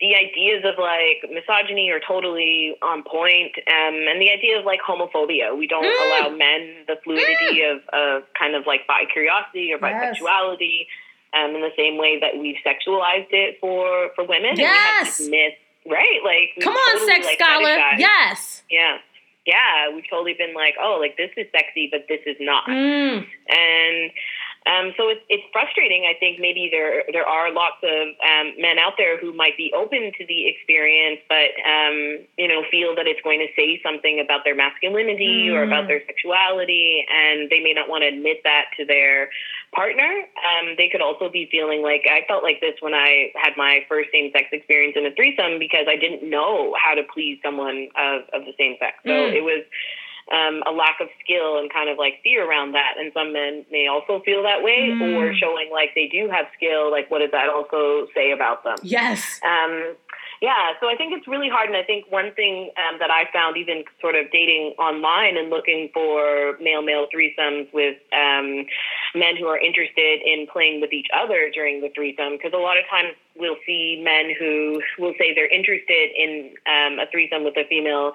[SPEAKER 2] the ideas of like misogyny are totally on point, um, and the idea of like homophobia. We don't mm. allow men the fluidity mm. of, of kind of like bi curiosity or bisexuality. Yes. Um, in the same way that we've sexualized it for for women,
[SPEAKER 1] yes. and we have
[SPEAKER 2] this myth, right? Like,
[SPEAKER 1] come on, totally, sex like, scholar, yes,
[SPEAKER 2] yeah yeah, we've totally been like, oh, like this is sexy, but this is not.
[SPEAKER 1] Mm.
[SPEAKER 2] And Um, so it's, it's frustrating. I think maybe there there are lots of um, men out there who might be open to the experience, but um, you know feel that it's going to say something about their masculinity mm. or about their sexuality, and they may not want to admit that to their partner. Um, they could also be feeling like I felt like this when I had my first same sex experience in a threesome because I didn't know how to please someone of, of the same sex. So mm. it was um, a lack of skill and kind of like fear around that. And some men may also feel that way mm. or showing like they do have skill. Like, what does that also say about them?
[SPEAKER 1] Yes.
[SPEAKER 2] Um, yeah, so I think it's really hard. And I think one thing um, that I found, even sort of dating online and looking for male male threesomes with um, men who are interested in playing with each other during the threesome, because a lot of times we'll see men who will say they're interested in um, a threesome with a female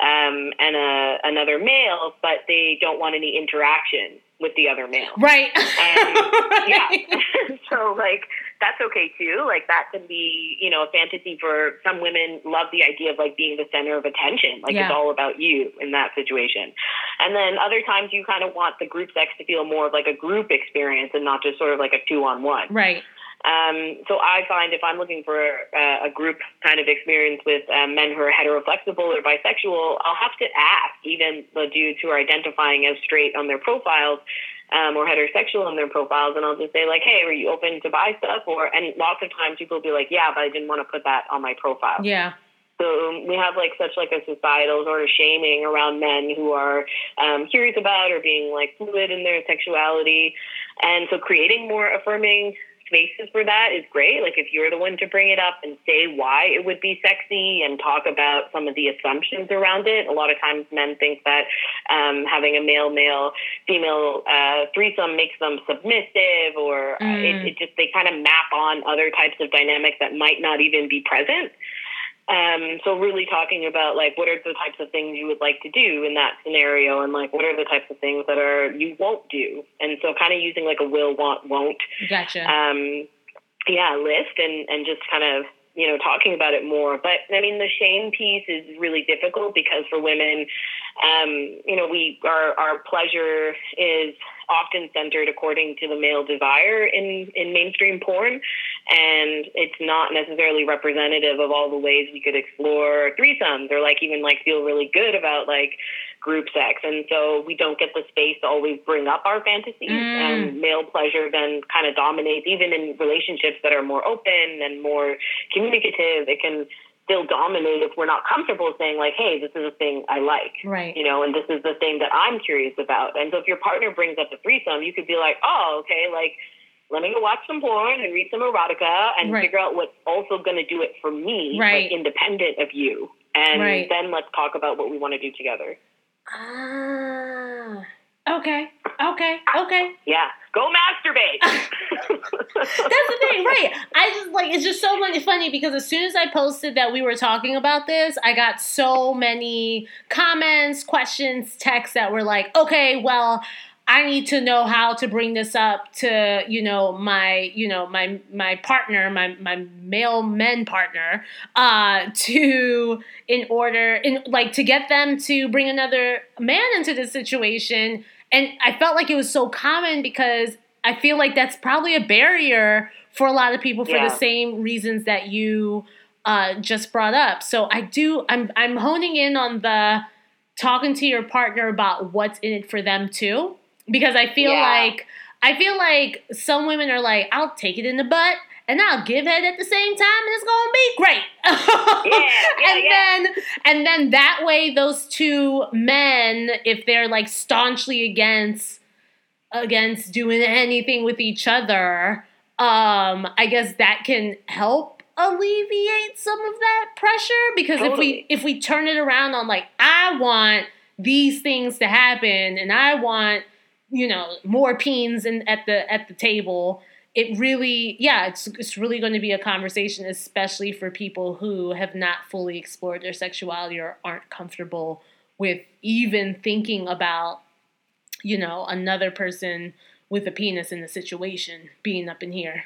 [SPEAKER 2] um, and a, another male, but they don't want any interaction with the other male.
[SPEAKER 1] Right.
[SPEAKER 2] And, right. Yeah. so, like, that's okay too. Like that can be, you know, a fantasy for some women love the idea of like being the center of attention. Like yeah. it's all about you in that situation. And then other times you kind of want the group sex to feel more of like a group experience and not just sort of like a two on one.
[SPEAKER 1] Right.
[SPEAKER 2] Um, so I find if I'm looking for uh, a group kind of experience with um, men who are heteroflexible or bisexual, I'll have to ask even the dudes who are identifying as straight on their profiles um, or heterosexual in their profiles, and I'll just say like, "Hey, are you open to bi stuff?" Or and lots of times people will be like, "Yeah, but I didn't want to put that on my profile."
[SPEAKER 1] Yeah.
[SPEAKER 2] So um, we have like such like a societal sort of shaming around men who are um, curious about or being like fluid in their sexuality, and so creating more affirming spaces for that is great. Like if you're the one to bring it up and say why it would be sexy and talk about some of the assumptions around it. A lot of times men think that um, having a male male female uh, threesome makes them submissive or uh, mm. it, it just they kind of map on other types of dynamics that might not even be present. Um, so really talking about like what are the types of things you would like to do in that scenario, and like what are the types of things that are you won't do, and so kind of using like a will, want, won't.
[SPEAKER 1] Gotcha.
[SPEAKER 2] Um, yeah, list and and just kind of you know talking about it more. But I mean, the shame piece is really difficult because for women, um, you know, we our our pleasure is often centered according to the male desire in, in mainstream porn. And it's not necessarily representative of all the ways we could explore threesomes or like even like feel really good about like group sex. And so we don't get the space to always bring up our fantasies. Mm. And male pleasure then kind of dominates, even in relationships that are more open and more communicative. It can still dominate if we're not comfortable saying like, hey, this is a thing I like.
[SPEAKER 1] Right.
[SPEAKER 2] You know, and this is the thing that I'm curious about. And so if your partner brings up the threesome, you could be like, oh, okay, like let me go watch some porn and read some erotica and right. figure out what's also going to do it for me,
[SPEAKER 1] right.
[SPEAKER 2] like independent of you. And
[SPEAKER 1] right.
[SPEAKER 2] then let's talk about what we want to do together.
[SPEAKER 1] Ah. Okay. Okay. Okay.
[SPEAKER 2] Yeah. Go masturbate.
[SPEAKER 1] That's the thing, right? I just like it's just so funny because as soon as I posted that we were talking about this, I got so many comments, questions, texts that were like, "Okay, well, I need to know how to bring this up to, you know, my, you know, my my partner, my my male men partner, uh, to in order in like to get them to bring another man into this situation. And I felt like it was so common because I feel like that's probably a barrier for a lot of people for yeah. the same reasons that you uh, just brought up. So I do I'm I'm honing in on the talking to your partner about what's in it for them too because I feel yeah. like I feel like some women are like, I'll take it in the butt and I'll give head at the same time, and it's gonna be great.
[SPEAKER 2] yeah, yeah,
[SPEAKER 1] and
[SPEAKER 2] yeah.
[SPEAKER 1] then and then that way, those two men, if they're like staunchly against against doing anything with each other, um, I guess that can help alleviate some of that pressure because totally. if we if we turn it around on like I want these things to happen and I want you know more peens in, at the at the table. It really yeah it's it's really going to be a conversation especially for people who have not fully explored their sexuality or aren't comfortable with even thinking about you know another person with a penis in the situation being up in here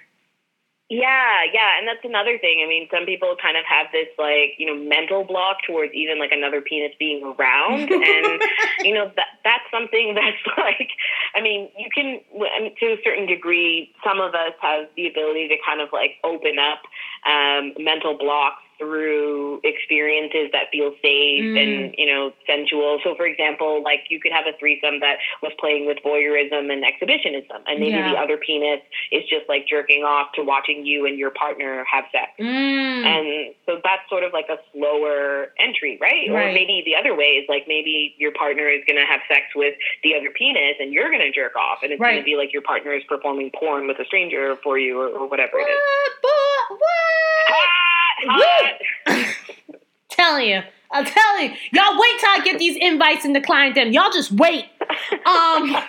[SPEAKER 2] Yeah, yeah, and that's another thing. I mean, some people kind of have this like you know mental block towards even like another penis being around, and you know that that's something that's like, I mean, you can I mean, to a certain degree, some of us have the ability to kind of like open up um, mental blocks through experiences that feel safe mm. and you know sensual. So, for example, like you could have a threesome that was playing with voyeurism and exhibitionism, and maybe yeah. the other penis is just like jerking off to watching you and your partner have sex, mm. and so that's sort of like a slower entry, right? right? Or maybe the other way is like maybe your partner is going to have sex with the other penis, and you're going to jerk off, and it's right. going to be like your partner is performing porn with a stranger for you, or, or whatever what? it is. What?
[SPEAKER 1] what? telling you. I'm telling you. Y'all wait till I get these invites and decline them. Y'all just wait. Um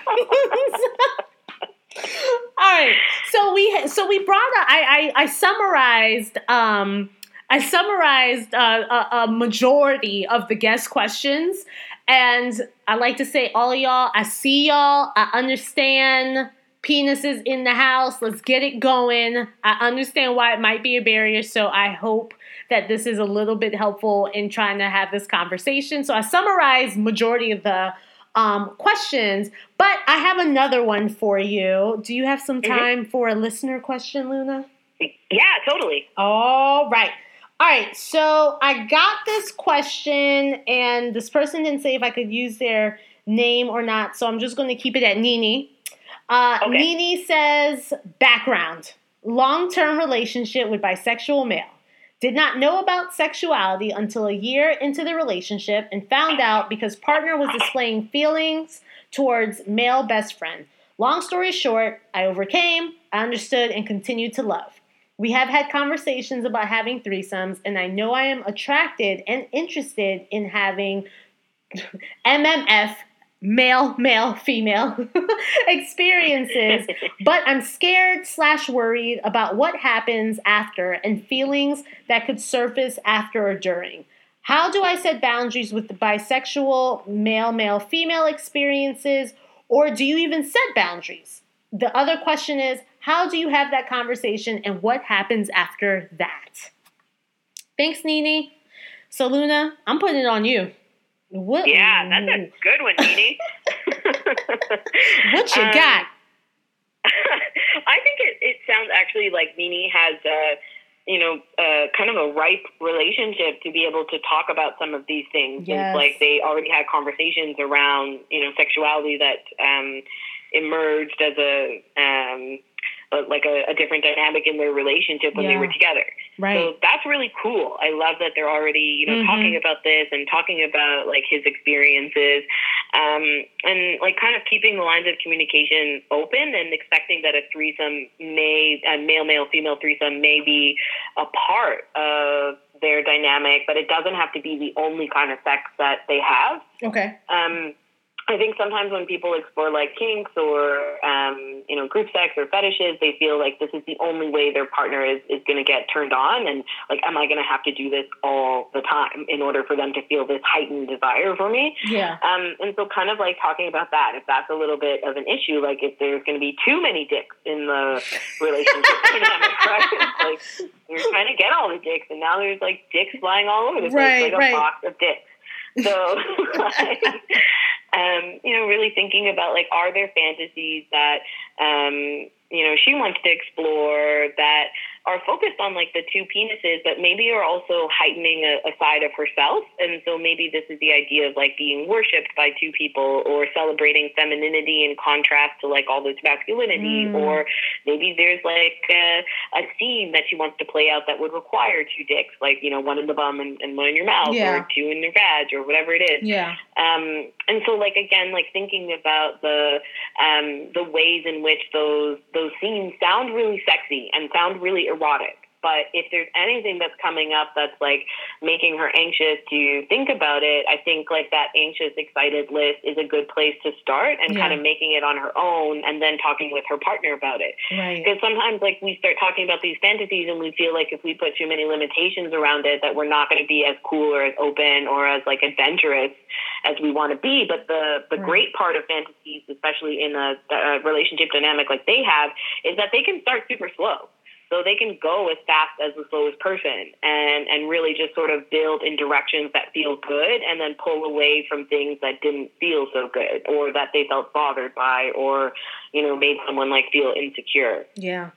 [SPEAKER 1] All right. So we so we brought up, I, I I summarized um I summarized uh, a, a majority of the guest questions and I like to say all y'all, I see y'all, I understand penises in the house. Let's get it going. I understand why it might be a barrier, so I hope that this is a little bit helpful in trying to have this conversation. So I summarized majority of the um, questions, but I have another one for you. Do you have some mm-hmm. time mm-hmm. for a listener question, Luna?
[SPEAKER 2] Yeah, totally.
[SPEAKER 1] All right. All right, so I got this question, and this person didn't say if I could use their name or not, so I'm just going to keep it at Nini. Uh, okay. Nini says background long term relationship with bisexual male. Did not know about sexuality until a year into the relationship and found out because partner was displaying feelings towards male best friend. Long story short, I overcame, I understood, and continued to love. We have had conversations about having threesomes, and I know I am attracted and interested in having MMF male, male, female experiences, but I'm scared slash worried about what happens after and feelings that could surface after or during. How do I set boundaries with the bisexual male, male, female experiences, or do you even set boundaries? The other question is, how do you have that conversation and what happens after that? Thanks, Nini. So, Luna, I'm putting it on you.
[SPEAKER 2] What? Yeah, that's a good one, Nini.
[SPEAKER 1] what you um, got?
[SPEAKER 2] I think it, it sounds actually like Nini has a, you know, a, kind of a ripe relationship to be able to talk about some of these things. Yes. like they already had conversations around, you know, sexuality that um, emerged as a um, like a, a, different dynamic in their relationship when yeah. they were together. Right. So that's really cool. I love that they're already, you know, mm-hmm. talking about this and talking about like his experiences, um, and like kind of keeping the lines of communication open and expecting that a threesome may, a male male female threesome may be a part of their dynamic, but it doesn't have to be the only kind of sex that they have.
[SPEAKER 1] Okay.
[SPEAKER 2] Um, I think sometimes when people explore like kinks or um, you know group sex or fetishes, they feel like this is the only way their partner is is going to get turned on, and like, am I going to have to do this all the time in order for them to feel this heightened desire for me?
[SPEAKER 1] Yeah.
[SPEAKER 2] Um, and so kind of like talking about that, if that's a little bit of an issue, like if there's going to be too many dicks in the relationship dynamic, right? like you're trying to get all the dicks, and now there's like dicks flying all over the place, right, like a box of dicks. So, like, um, you know, really thinking about like, are there fantasies that, um, you know, she wants to explore that are focused on like the two penises, but maybe are also heightening a, a, side of herself. And so maybe this is the idea of like being worshipped by two people or celebrating femininity in contrast to like all this masculinity. Mm. Or maybe there's like a, a, scene that she wants to play out that would require two dicks, like, you know, one in the bum and, and one in your mouth yeah. or two in your vag or whatever it is.
[SPEAKER 1] Yeah.
[SPEAKER 2] Um, and so like, again, like thinking about the, um, the ways in which those, those scenes sound really sexy and sound really erotic. But if there's anything that's coming up that's like making her anxious to think about it, I think like that anxious, excited list is a good place to start and yeah. kind of making it on her own and then talking with her partner about it. Because right. sometimes like we start talking about these fantasies and we feel like if we put too many limitations around it that we're not going to be as cool or as open or as like adventurous as we want to be. But the the right. great part of fantasies, especially in a, a relationship dynamic like they have, is that they can start super slow so they can go as fast as the slowest person and and really just sort of build in directions that feel good and then pull away from things that didn't feel so good or that they felt bothered by or you know made someone like feel insecure
[SPEAKER 1] Yeah.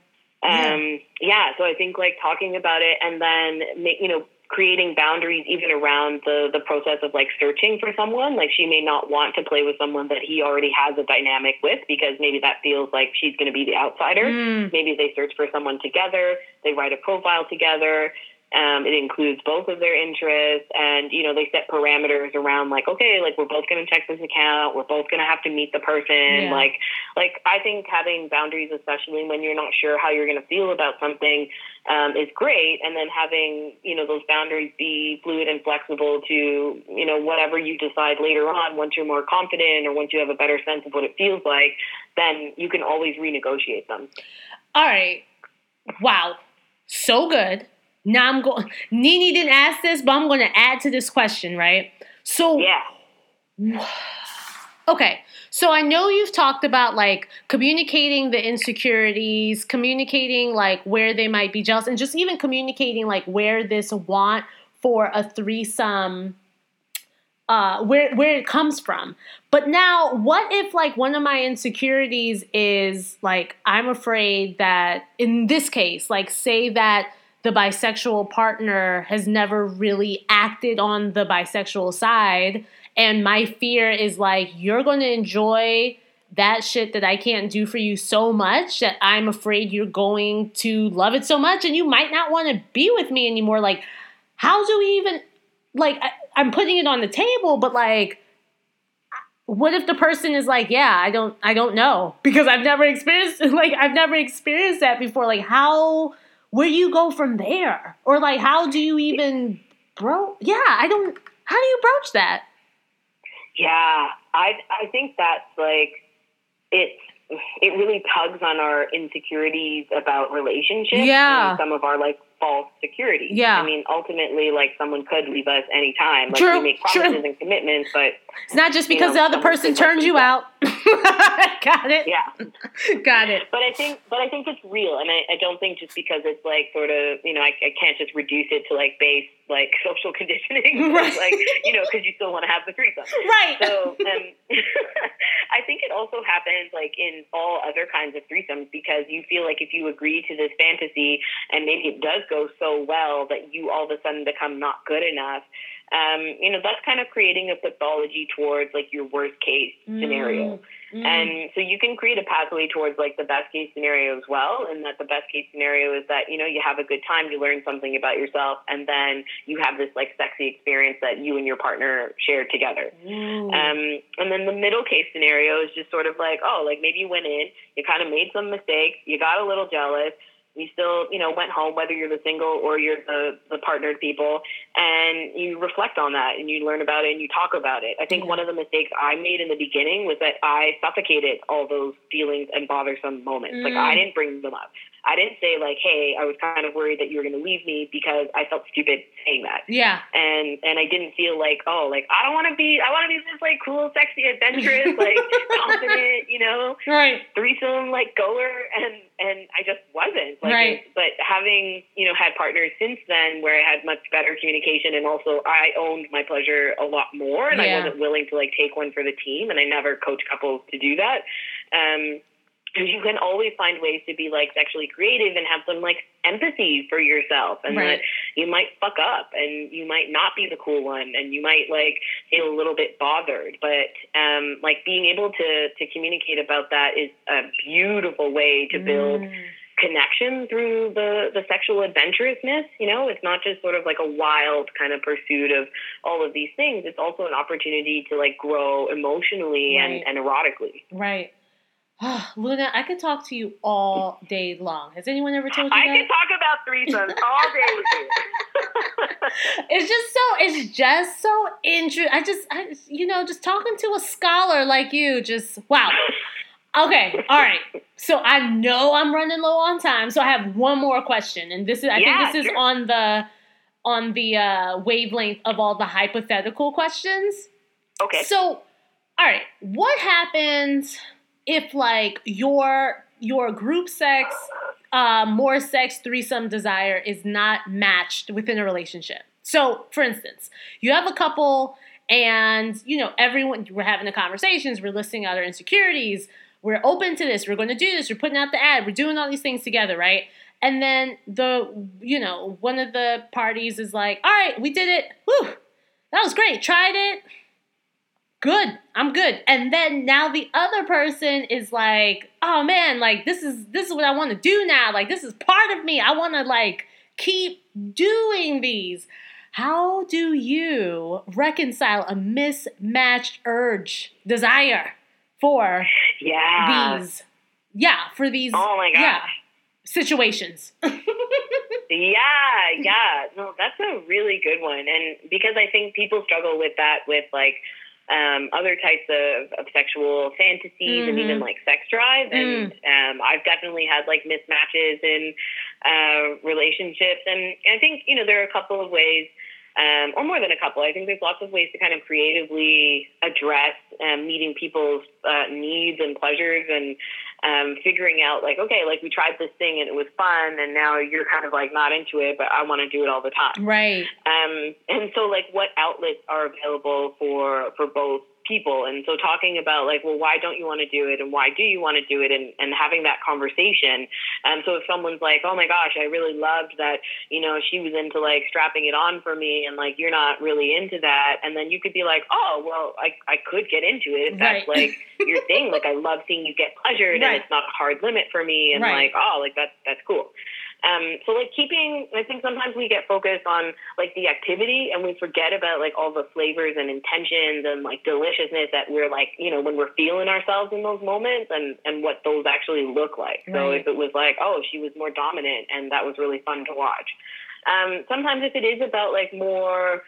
[SPEAKER 2] um yeah so i think like talking about it and then you know creating boundaries even around the the process of like searching for someone like she may not want to play with someone that he already has a dynamic with because maybe that feels like she's going to be the outsider
[SPEAKER 1] Mm.
[SPEAKER 2] maybe they search for someone together they write a profile together um, it includes both of their interests and you know they set parameters around like okay like we're both going to check this account we're both going to have to meet the person
[SPEAKER 1] Yeah.
[SPEAKER 2] like like i think having boundaries especially when you're not sure how you're going to feel about something um, is great and then having you know those boundaries be fluid and flexible to you know whatever you decide later on once you're more confident or once you have a better sense of what it feels like then you can always renegotiate them
[SPEAKER 1] All right. Wow. So good. Now I'm going. Nini didn't ask this, but I'm going to add to this question, right? So,
[SPEAKER 2] yeah
[SPEAKER 1] okay. So I know you've talked about like communicating the insecurities, communicating like where they might be jealous, and just even communicating like where this want for a threesome uh, where where it comes from. But now, what if like one of my insecurities is like I'm afraid that in this case, like say that the bisexual partner has never really acted on the bisexual side, and my fear is like you're going to enjoy that shit that I can't do for you so much that I'm afraid you're going to love it so much and you might not want to be with me anymore. Like, how do we even like I, I'm putting it on the table, but like what if the person is like, yeah, I don't I don't know because I've never experienced like I've never experienced that before. Like how where do you go from there? Or like how do you even bro yeah, I don't how do you broach that?
[SPEAKER 2] Yeah, I I think that's like it. It really tugs on our insecurities about relationships
[SPEAKER 1] Yeah.
[SPEAKER 2] and some of our like false security.
[SPEAKER 1] Yeah.
[SPEAKER 2] I mean, ultimately, like someone could leave us anytime. Like
[SPEAKER 1] True,
[SPEAKER 2] we make
[SPEAKER 1] true.
[SPEAKER 2] and commitments, but
[SPEAKER 1] It's not just
[SPEAKER 2] You
[SPEAKER 1] because
[SPEAKER 2] know,
[SPEAKER 1] the other person turns
[SPEAKER 2] you
[SPEAKER 1] you out. Got it.
[SPEAKER 2] yeah.
[SPEAKER 1] Got it.
[SPEAKER 2] But I think, but I think it's real, and I, I don't think just because it's like sort of, you know, I, I can't just reduce it to like base like social conditioning,
[SPEAKER 1] Right.
[SPEAKER 2] like you know, because you still want to have the threesome.
[SPEAKER 1] Right.
[SPEAKER 2] So um, I think it also happens like in all other kinds of threesomes because you feel like if you agree to this fantasy and maybe it does go so well that you all of a sudden become not good enough. Um, you know, that's kind of creating a pathology towards like your worst case scenario.
[SPEAKER 1] Mm.
[SPEAKER 2] And so you can create a pathway towards like the best case scenario as well. And that the best case scenario is that, you know, you have a good time, you learn something about yourself, and then you have this like sexy experience that you and your partner share together.
[SPEAKER 1] Ooh.
[SPEAKER 2] Um, and then the middle case scenario is just sort of like, oh, like maybe you went in, you kind of made some mistakes, you got a little jealous, you still, you know, went home, whether you're the single or you're the, the partnered people, and you reflect on that and you learn about it and you talk about it. I think one of the mistakes I made in the beginning was that I suffocated all those feelings and bothersome moments. Like
[SPEAKER 1] Mm.
[SPEAKER 2] I didn't bring them up. I didn't say like, hey, I was kind of worried that you were going to leave me because I felt stupid saying that
[SPEAKER 1] yeah.
[SPEAKER 2] and and I didn't feel like oh like I don't want to be I want to be this like cool sexy adventurous like confident you know
[SPEAKER 1] Right.
[SPEAKER 2] threesome like goer and and I just wasn't like
[SPEAKER 1] Right.
[SPEAKER 2] it- but having you know had partners since then where I had much better communication and also I owned my pleasure a lot more and
[SPEAKER 1] Yeah.
[SPEAKER 2] I wasn't willing to like take one for the team and I never coach couples to do that um because you can always find ways to be like sexually creative and have some like empathy for yourself and
[SPEAKER 1] Right.
[SPEAKER 2] that you might fuck up and you might not be the cool one and you might like feel a little bit bothered but um like being able to to communicate about that is a beautiful way to build
[SPEAKER 1] Mm.
[SPEAKER 2] connection through the the sexual adventurousness you know it's not just sort of like a wild kind of pursuit of all of these things it's also an opportunity to like grow emotionally
[SPEAKER 1] Right.
[SPEAKER 2] and, and erotically
[SPEAKER 1] Right. Luna, I could talk to you all day long. Has anyone ever told you
[SPEAKER 2] I
[SPEAKER 1] that?
[SPEAKER 2] can talk about threesomes all day with you.
[SPEAKER 1] it's just so it's just so interesting. I just I you know just talking to a scholar like you just wow. Okay, all right. So I know I'm running low on time, so I have one more question, and this is I
[SPEAKER 2] Yeah,
[SPEAKER 1] think this is on the on the uh, wavelength of all the hypothetical questions.
[SPEAKER 2] okay.
[SPEAKER 1] So, all right, what happens if like your your group sex uh, more sex, threesome desire is not matched within a relationship. So, for instance, you have a couple and, you know, everyone, we're having the conversations, we're listing out our insecurities, we're open to this, we're going to do this, we're putting out the ad, we're doing all these things together, right? And then the, you know, one of the parties is like, all right, we did it. Whew, that was great. Tried it. Good. I'm good. And then now the other person is like, oh man, like this is this is what I want to do now. Like this is part of me. I want to like keep doing these. How do you reconcile a mismatched urge, desire for
[SPEAKER 2] Yeah.
[SPEAKER 1] these? Yeah, for these.
[SPEAKER 2] Oh my god
[SPEAKER 1] Yeah, situations.
[SPEAKER 2] Yeah, yeah. No, that's a really good one. And because I think people struggle with that with like um, other types of, of sexual fantasies and even
[SPEAKER 1] Mhm.
[SPEAKER 2] like sex drive. And um, I've definitely had like mismatches in uh, relationships. And I think, you know, there are a couple of ways. Um, or more than a couple. I think there's lots of ways to kind of creatively address um, meeting people's uh, needs and pleasures and um, figuring out like, okay, like we tried this thing and it was fun, and now you're kind of like not into it, but I want to do it all the time.
[SPEAKER 1] right.
[SPEAKER 2] Um, and so like, what outlets are available for for both people? And so talking about like, well, why don't you want to do it, and why do you want to do it, and and having that conversation. Um, so if someone's like, oh my gosh, I really loved that, you know, she was into like strapping it on for me, and like you're not really into that, and then you could be like, oh well, I I could get into it if that's
[SPEAKER 1] Right.
[SPEAKER 2] like your thing. Like I love seeing you get pleasure.
[SPEAKER 1] Right.
[SPEAKER 2] it's not a hard limit for me, and
[SPEAKER 1] Right.
[SPEAKER 2] like oh, like that's that's cool. Um, so like keeping, I think sometimes we get focused on like the activity and we forget about like all the flavors and intentions and like deliciousness that we're like, you know, when we're feeling ourselves in those moments and, and what those actually look like. So if it was like, oh, she was more dominant and that was really fun to watch. Um, sometimes if it is about like more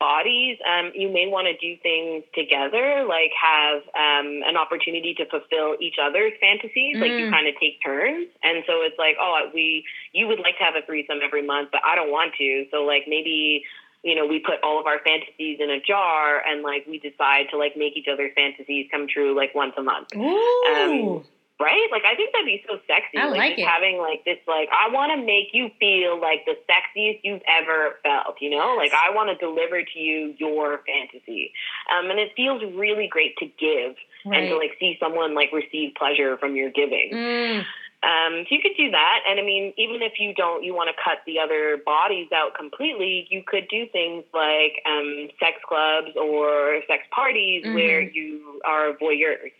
[SPEAKER 2] bodies, um, you may want to do things together, like have um, an opportunity to fulfill each other's fantasies. Like you
[SPEAKER 1] Mm.
[SPEAKER 2] kind of take turns, and so it's like, oh, we you would like to have a threesome every month, but I don't want to. So like maybe you know we put all of our fantasies in a jar, and like we decide to like make each other's fantasies come true like once a month
[SPEAKER 1] Ooh.
[SPEAKER 2] Right? Like I think that'd be so sexy.
[SPEAKER 1] I like
[SPEAKER 2] just
[SPEAKER 1] it.
[SPEAKER 2] having like this like I want to make you feel like the sexiest you've ever felt, you know? Like I want to deliver to you your fantasy. Um and it feels really great to give and to like see someone like receive pleasure from your giving.
[SPEAKER 1] Mm.
[SPEAKER 2] Um, so you could do that, and I mean, even if you don't, you want to cut the other bodies out completely. You could do things like um, sex clubs or sex parties
[SPEAKER 1] Mhm.
[SPEAKER 2] where you are voyeurs,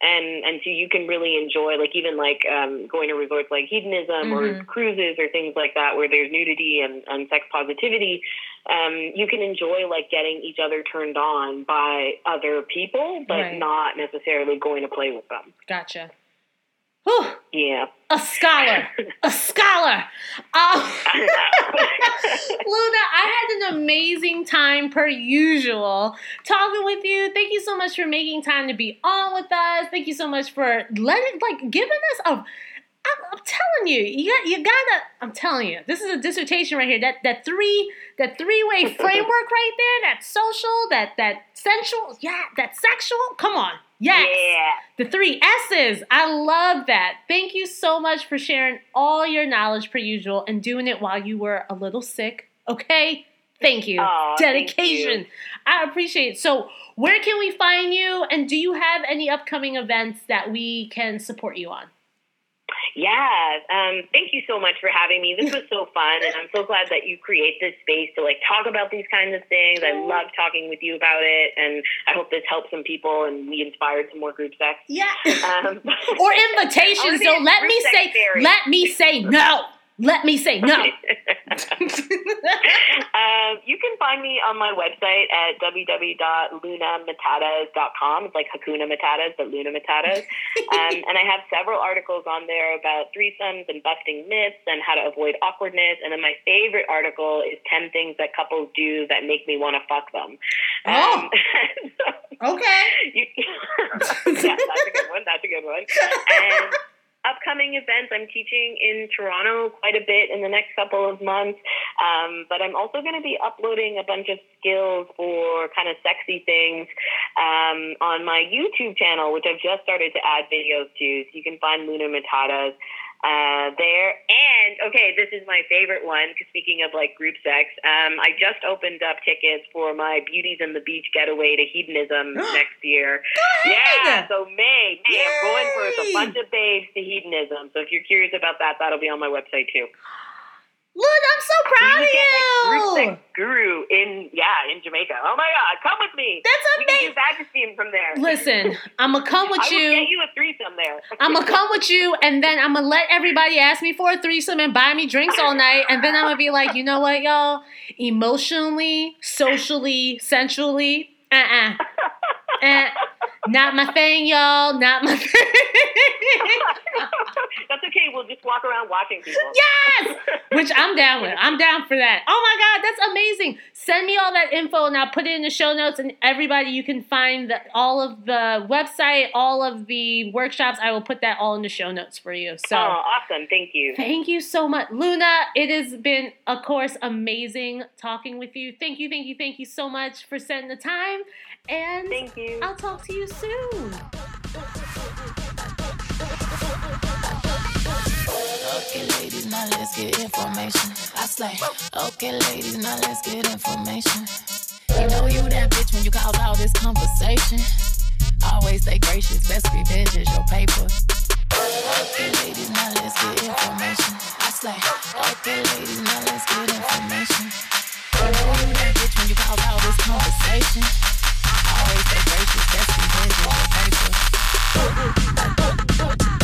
[SPEAKER 2] and and so you can really enjoy, like even like um, going to resorts like hedonism or
[SPEAKER 1] Mhm.
[SPEAKER 2] cruises or things like that, where there's nudity and, and sex positivity. Um, you can enjoy like getting each other turned on by other people, but
[SPEAKER 1] Right.
[SPEAKER 2] not necessarily going to play with them.
[SPEAKER 1] Gotcha. Whew.
[SPEAKER 2] Yeah.
[SPEAKER 1] A scholar. A scholar. Um, Luna, I had an amazing time per usual talking with you. Thank you so much for making time to be on with us. Thank you so much for letting, like, giving us a. I'm, I'm telling you, you got, you gotta. I'm telling you, this is a dissertation right here. That that three that three way framework right there. That social, that that sensual, yeah, that sexual. Come on, yes.
[SPEAKER 2] Yeah.
[SPEAKER 1] The three S's. I love that. Thank you so much for sharing all your knowledge per usual and doing it while you were a little sick. Okay? Thank you.
[SPEAKER 2] Aw, thank
[SPEAKER 1] Dedication.
[SPEAKER 2] you.
[SPEAKER 1] I appreciate it. So, where can we find you? And do you have any upcoming events that we can support you on?
[SPEAKER 2] Yeah. Um, thank you so much for having me. This was so fun, and I'm so glad that you create this space to like talk about these kinds of things. I love talking with you about it, and I hope this helps some people and we inspired some more group sex.
[SPEAKER 1] Yeah.
[SPEAKER 2] Um,
[SPEAKER 1] or invitations.
[SPEAKER 2] I wanna be
[SPEAKER 1] So let me say let me say no. Let me say no.
[SPEAKER 2] um, you can find me on my website at www.lunamatatas.com. It's like Hakuna Matatas, but Luna Matatas. um, and I have several articles on there about threesomes and busting myths and how to avoid awkwardness. And then my favorite article is 10 things that couples do that make me want to fuck them.
[SPEAKER 1] Oh.
[SPEAKER 2] Um,
[SPEAKER 1] okay.
[SPEAKER 2] you, yeah, that's a good one. That's a good one. And upcoming events, I'm teaching in Toronto quite a bit in the next couple of months. Um, but I'm also going to be uploading a bunch of skills for kind of sexy things um, on my YouTube channel, which I've just started to add videos to. So you can find Luna Matatas uh, there. And okay, this is my favorite one. because Speaking of like group sex, um, I just opened up tickets for my Beauties and the Beach getaway to hedonism next year. Yeah, so May, May, I'm going for a bunch of babes to hedonism. So if you're curious about that, that'll be on my website too.
[SPEAKER 1] Look, I'm so proud
[SPEAKER 2] you
[SPEAKER 1] of you.
[SPEAKER 2] Like, guru in yeah in Jamaica. Oh my God, come with me.
[SPEAKER 1] That's amazing.
[SPEAKER 2] We can do steam from there.
[SPEAKER 1] Listen, I'm gonna come with
[SPEAKER 2] I
[SPEAKER 1] you.
[SPEAKER 2] get you a threesome there.
[SPEAKER 1] I'm gonna come with you, and then I'm gonna let everybody ask me for a threesome and buy me drinks all night, and then I'm gonna be like, you know what, y'all? Emotionally, socially, sensually, uh, uh uh, not my thing, y'all. Not my thing.
[SPEAKER 2] That's okay. We'll just walk around watching people.
[SPEAKER 1] yes, which I'm down with. I'm down for that. Oh my god, that's amazing. Send me all that info, and I'll put it in the show notes. And everybody, you can find the, all of the website, all of the workshops. I will put that all in the show notes for you. So.
[SPEAKER 2] Oh, awesome. Thank you.
[SPEAKER 1] Thank you so much. Luna, it has been, of course, amazing talking with you. Thank you, thank you, thank you so much for setting the time. And
[SPEAKER 2] Thank you.
[SPEAKER 1] I'll talk to you soon.
[SPEAKER 3] Okay, ladies, now let's get in formation. I slay. Okay, ladies, now let's get in formation. You know you that bitch when you cause all this conversation. Always stay gracious, best revenge is your paper. Okay, ladies, now let's get in formation. I slay. Okay, ladies, now let's get in formation. You know you that bitch when you cause all this conversation always say gracious. That's the business. Thankful.